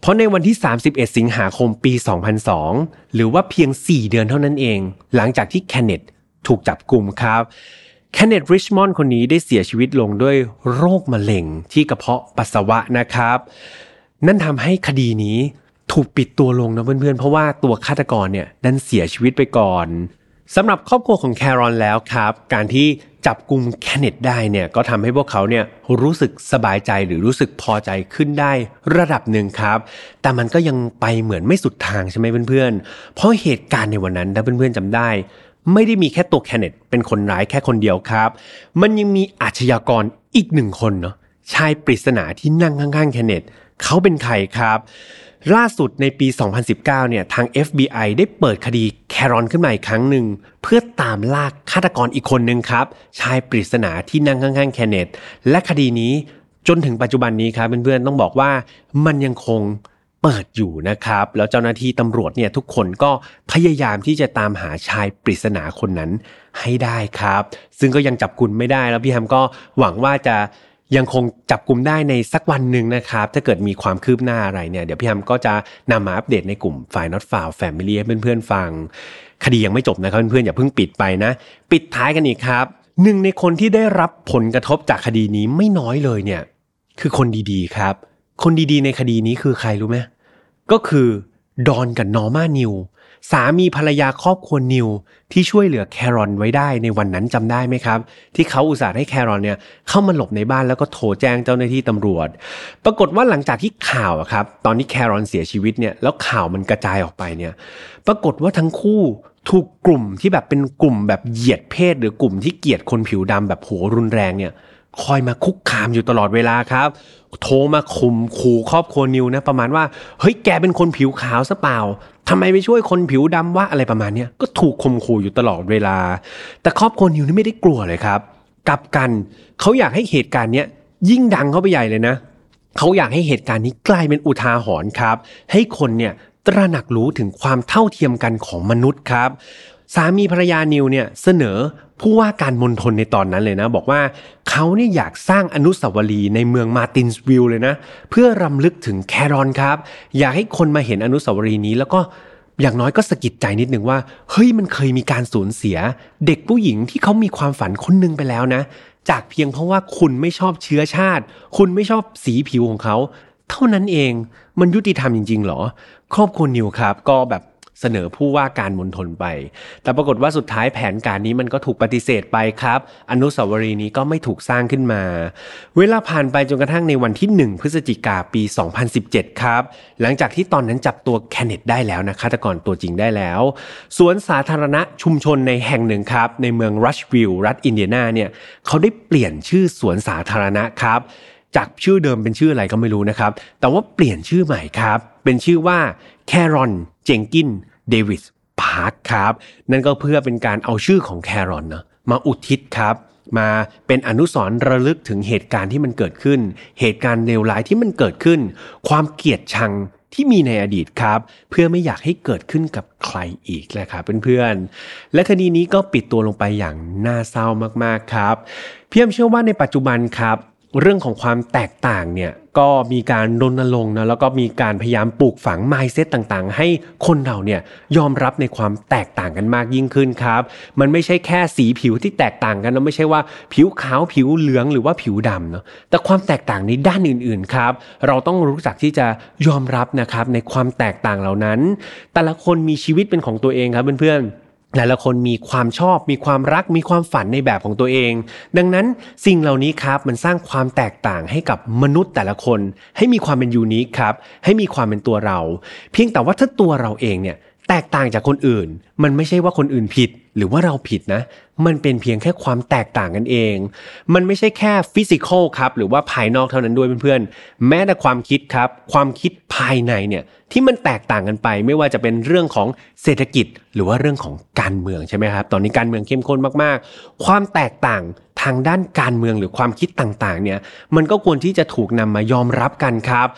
เพราะในวันที่ 31 สิงหาคมปี 2002 หรือว่าเพียง 4 เดือนเท่านั้นเอง หลังจากที่แคนเนตถูกจับกลุ่มครับแคนเนตริชมอนด์คนนี้ได้เสียชีวิตลงด้วยโรคมะเร็งที่กระเพาะปัสสาวะนะครับ นั่นทำให้คดีนี้ถูกปิดตัวลงนะเพื่อนๆ เพราะว่าตัวฆาตกรเนี่ยดันเสียชีวิตไปก่อน สำหรับครอบครัวของแครอนแล้วครับ การที่จับกลุ่มแคเนตได้เนี่ยก็ทำให้พวกเขาเนี่ยรู้สึกสบายใจหรือรู้สึกพอใจขึ้นได้ระดับหนึ่งครับ แต่มันก็ยังไปเหมือนไม่สุดทางใช่ไหมเพื่อนๆ เพราะเหตุการณ์ในวันนั้นถ้าเพื่อนๆจำได้ ไม่ได้มีแค่ตัวแคเนตเป็นคนร้ายแค่คนเดียวครับ มันยังมีอาชญากรอีกหนึ่งคนเนาะชายปริศนาที่นั่งข้างๆแคเนตเขาเป็นใครครับ ล่าสุดในปี 2019 เนี่ยทาง FBI ได้เปิดคดีแครอนขึ้นมาอีกครั้งหนึ่ง เพื่อตามลากฆาตกรอีกคนหนึ่งครับ ชายปริศนาที่นั่งข้างๆแคเนตและคดีนี้จนถึงปัจจุบันนี้ครับเพื่อนๆต้องบอกว่ามันยังคงเปิดอยู่นะครับ แล้วเจ้าหน้าที่ตำรวจเนี่ยทุกคนก็พยายามที่จะตามหาชายปริศนาคนนั้นให้ได้ครับ ซึ่งก็ยังจับกุมไม่ได้แล้วพี่แฮมก็หวังว่าจะ ยังคงจับกลุ่มได้ในสักวันหนึ่งนะครับ ถ้าเกิดมีความคืบหน้าอะไรเนี่ยเดี๋ยวพี่แฮมก็จะนำมาอัปเดตในกลุ่มฝ่าย not f o u n family ให้เพื่อนๆฟัง คดียังไม่จบนะครับเพื่อนๆอย่าเพิ่งปิดไปนะ ปิดท้ายกันอีกครับหนึ่งในคนที่ได้รับผลกระทบจากคดีนี้ไม่น้อยเลยเนี่ย คือคนดีๆครับ คนดีๆในคดีนี้คือใครรู้ไหมก็คือดอนกับนอร์มานิว สามีภรรยาครอบครัวนิวที่ช่วยเหลือแครอนไว้ได้ในวันนั้นจำได้ไหมครับ ที่เขาอุตส่าห์ให้แครอนเนี่ยเข้ามาหลบในบ้านแล้วก็โทรแจ้งเจ้าหน้าที่ตำรวจ ปรากฏว่าหลังจากที่ข่าวครับตอนนี้แครอนเสียชีวิตเนี่ยแล้วข่าวมันกระจายออกไปเนี่ยปรากฏว่าทั้งคู่ถูกกลุ่มที่แบบเป็นกลุ่มแบบเหยียดเพศหรือกลุ่มที่เกลียดคนผิวดำแบบโหรุนแรงเนี่ย คอยมาคุกคามอยู่ตลอดเวลาครับ โทรมาคุมขู่ครอบครัวนิวนะประมาณว่าเฮ้ยแกเป็นคนผิวขาวซะเปล่าทำไมไม่ช่วยคนผิวดำว่าอะไรประมาณเนี้ยก็ถูกข่มขู่อยู่ตลอดเวลา แต่ครอบครัวนิวนี่ไม่ได้กลัวเลยครับ กลับกันเขาอยากให้เหตุการณ์เนี้ยยิ่งดังเข้าไปใหญ่เลยนะเขาอยากให้เหตุการณ์นี้กลายเป็นอุทาหรณ์ครับ ให้คนเนี่ยตระหนักรู้ถึงความเท่าเทียมกันของมนุษย์ครับ สามีภรรยานิวเนี่ยเสนอ ผู้ว่าการมณฑลในตอนนั้นเลยนะ บอกว่าเขาเนี่ยอยากสร้างอนุสาวรีย์ในเมืองมาตินส์วิลเลยนะ เพื่อรำลึกถึงแครอนครับ อยากให้คนมาเห็นอนุสาวรีย์นี้แล้วก็อย่างน้อยก็สะกิดใจนิดนึงว่า เฮ้ยมันเคยมีการสูญเสีย เด็กผู้หญิงที่เขามีความฝันคนนึงไปแล้วนะ จากเพียงเพราะว่าคุณไม่ชอบเชื้อชาติ คุณไม่ชอบสีผิวของเขา เท่านั้นเองมันยุติธรรมจริงๆหรอ ครอบครัวนิวครับ ก็แบบ เสนอผู้ว่าการมณฑลไป แต่ปรากฏว่าสุดท้ายแผนการนี้มันก็ถูกปฏิเสธไปครับ อนุสาวรีย์นี้ก็ไม่ถูกสร้างขึ้นมา เวลาผ่านไปจนกระทั่งในวันที่ 1 พฤศจิกาปี 2017 ครับ หลังจากที่ตอนนั้นจับตัวแคนเนตได้แล้วนะฆาตกรตัวจริงได้แล้ว สวนสาธารณะชุมชนในแห่งหนึ่งครับ ในเมืองรัชวิลล์รัฐอินเดียนาเนี่ยเขาได้เปลี่ยนชื่อสวนสาธารณะครับ จากชื่อเดิมเป็นชื่ออะไรก็ไม่รู้นะครับ แต่ว่าเปลี่ยนชื่อใหม่ครับ เป็นชื่อว่า Carol Jenkins Davis Park ครับ นั่นก็เพื่อเป็นการเอาชื่อของแครอนนะมาอุทิศครับมาเป็นอนุสรณ์ระลึกถึงเหตุการณ์ที่มันเกิดขึ้น เหตุการณ์เลวร้ายที่มันเกิดขึ้น ความเกลียดชังที่มีในอดีตครับ เพื่อไม่อยากให้เกิดขึ้นกับใครอีกแหละครับเพื่อนๆ และคดีนี้ก็ปิดตัวลงไปอย่างน่าเศร้ามากๆครับ เพียมเชื่อว่าในปัจจุบันครับ เรื่องของความแตกต่างเนี่ยก็มีการรณรงค์นะแล้วก็มีการพยายามปลูกฝังไมเซตต่างๆ ให้คนเราเนี่ยยอมรับในความแตกต่างกันมากยิ่งขึ้นครับ มันไม่ใช่แค่สีผิวที่แตกต่างกันแล้วไม่ใช่ว่าผิวขาวผิวเหลืองหรือว่าผิวดำเนาะแต่ความแตกต่างในด้านอื่นๆครับ เราต้องรู้จักที่จะยอมรับนะครับในความแตกต่างเหล่านั้น แต่ละคนมีชีวิตเป็นของตัวเองครับเพื่อนๆ หลายๆคนมีความชอบมีความรักมีความฝันในแบบของตัวเอง ดังนั้นสิ่งเหล่านี้ครับมันสร้างความแตกต่างให้กับมนุษย์แต่ละคน ให้มีความเป็นยูนิคครับให้มีความเป็นตัวเรา เพียงแต่ว่าถ้าตัวเราเองเนี่ยแตกต่างจากคนอื่น มันไม่ใช่ว่าคนอื่นผิด หรือว่าเราผิดนะ มันเป็นเพียงแค่ความแตกต่างกันเอง มันไม่ใช่แค่ฟิสิกอลครับหรือว่าภายนอกเท่านั้นด้วยเพื่อนๆแม้แต่ความคิดครับ ความคิดภายในเนี่ย ที่มันแตกต่างกันไป ไม่ว่าจะเป็นเรื่องของเศรษฐกิจ หรือว่าเรื่องของการเมืองใช่ไหมครับตอนนี้การเมืองเข้มข้นมากๆ ความแตกต่างทางด้านการเมืองหรือความคิดต่างๆเนี่ยมันก็ควรที่จะถูกนำมายอมรับกันครับ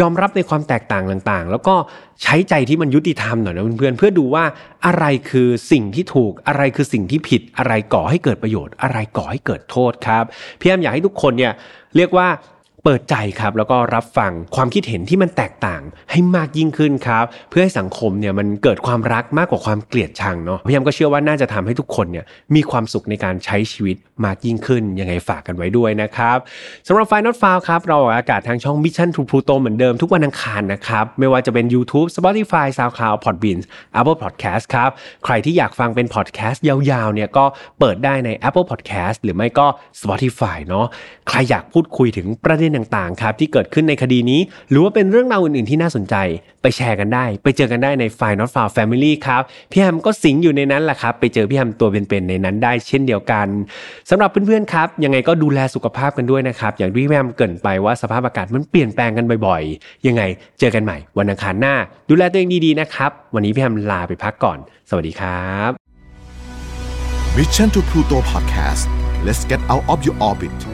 ยอมรับในความแตกต่างต่างๆ แล้วก็ใช้ใจที่มันยุติธรรมหน่อยนะเพื่อนๆเพื่อดูว่าอะไรคือสิ่งที่ถูกอะไรคือสิ่งที่ผิดอะไรก่อให้เกิดประโยชน์ อะไรก่อให้เกิดโทษครับพี่แอมอยากให้ทุกคนเนี่ยเรียกว่า เปิดใจครับแล้วก็รับฟังความคิดเห็นที่มันแตกต่างให้มากยิ่งขึ้นครับเพื่อให้สังคมเนี่ยมันเกิดความรักมากกว่าความเกลียดชังเนาะพี่แอมก็เชื่อว่าน่าจะทำให้ทุกคนเนี่ยมีความสุขในการใช้ชีวิตมากยิ่งขึ้นยังไงฝากกันไว้ด้วยนะครับสำหรับไฟนอตฟาวครับเราออกอากาศทางช่อง Mission to Pluto เหมือนเดิมทุกวันอังคารนะครับไม่ว่าจะเป็น YouTube Spotify SoundCloud Podbean Apple Podcast ครับใครที่อยากฟังเป็นพอดแคสต์ยาวๆเนี่ยก็เปิดได้ใน Apple Podcast หรือไม่ก็ Spotify เนาะใครอยากพูดคุยถึงประเด็นต่างๆครับที่เกิดขึ้นในคดีนี้ หรือว่าเป็นเรื่องราวอื่นๆที่น่าสนใจ ไปแชร์กันได้ ไปเจอกันได้ใน f i n a l f i l e Family ครับพี่แฮมก็สิงอยู่ในนั้นแหละครับไปเจอพี่แฮมตัวเป็นๆในนั้นได้เช่นเดียวกันสำหรับเพื่อนๆครับยังไงก็ดูแลสุขภาพกันด้วยนะครับอย่างที่พี่แฮมเกินไปว่าสภาพอากาศมันเปลี่ยนแปลงกันบ่อยๆ ยังไงเจอกันใหม่วันอังคารหน้า ดูแลตัวเองดีๆนะครับวันนี้พี่แฮมลาไปพักก่อน สวัสดีครับ Mission to Pluto Podcast let's get out of your orbit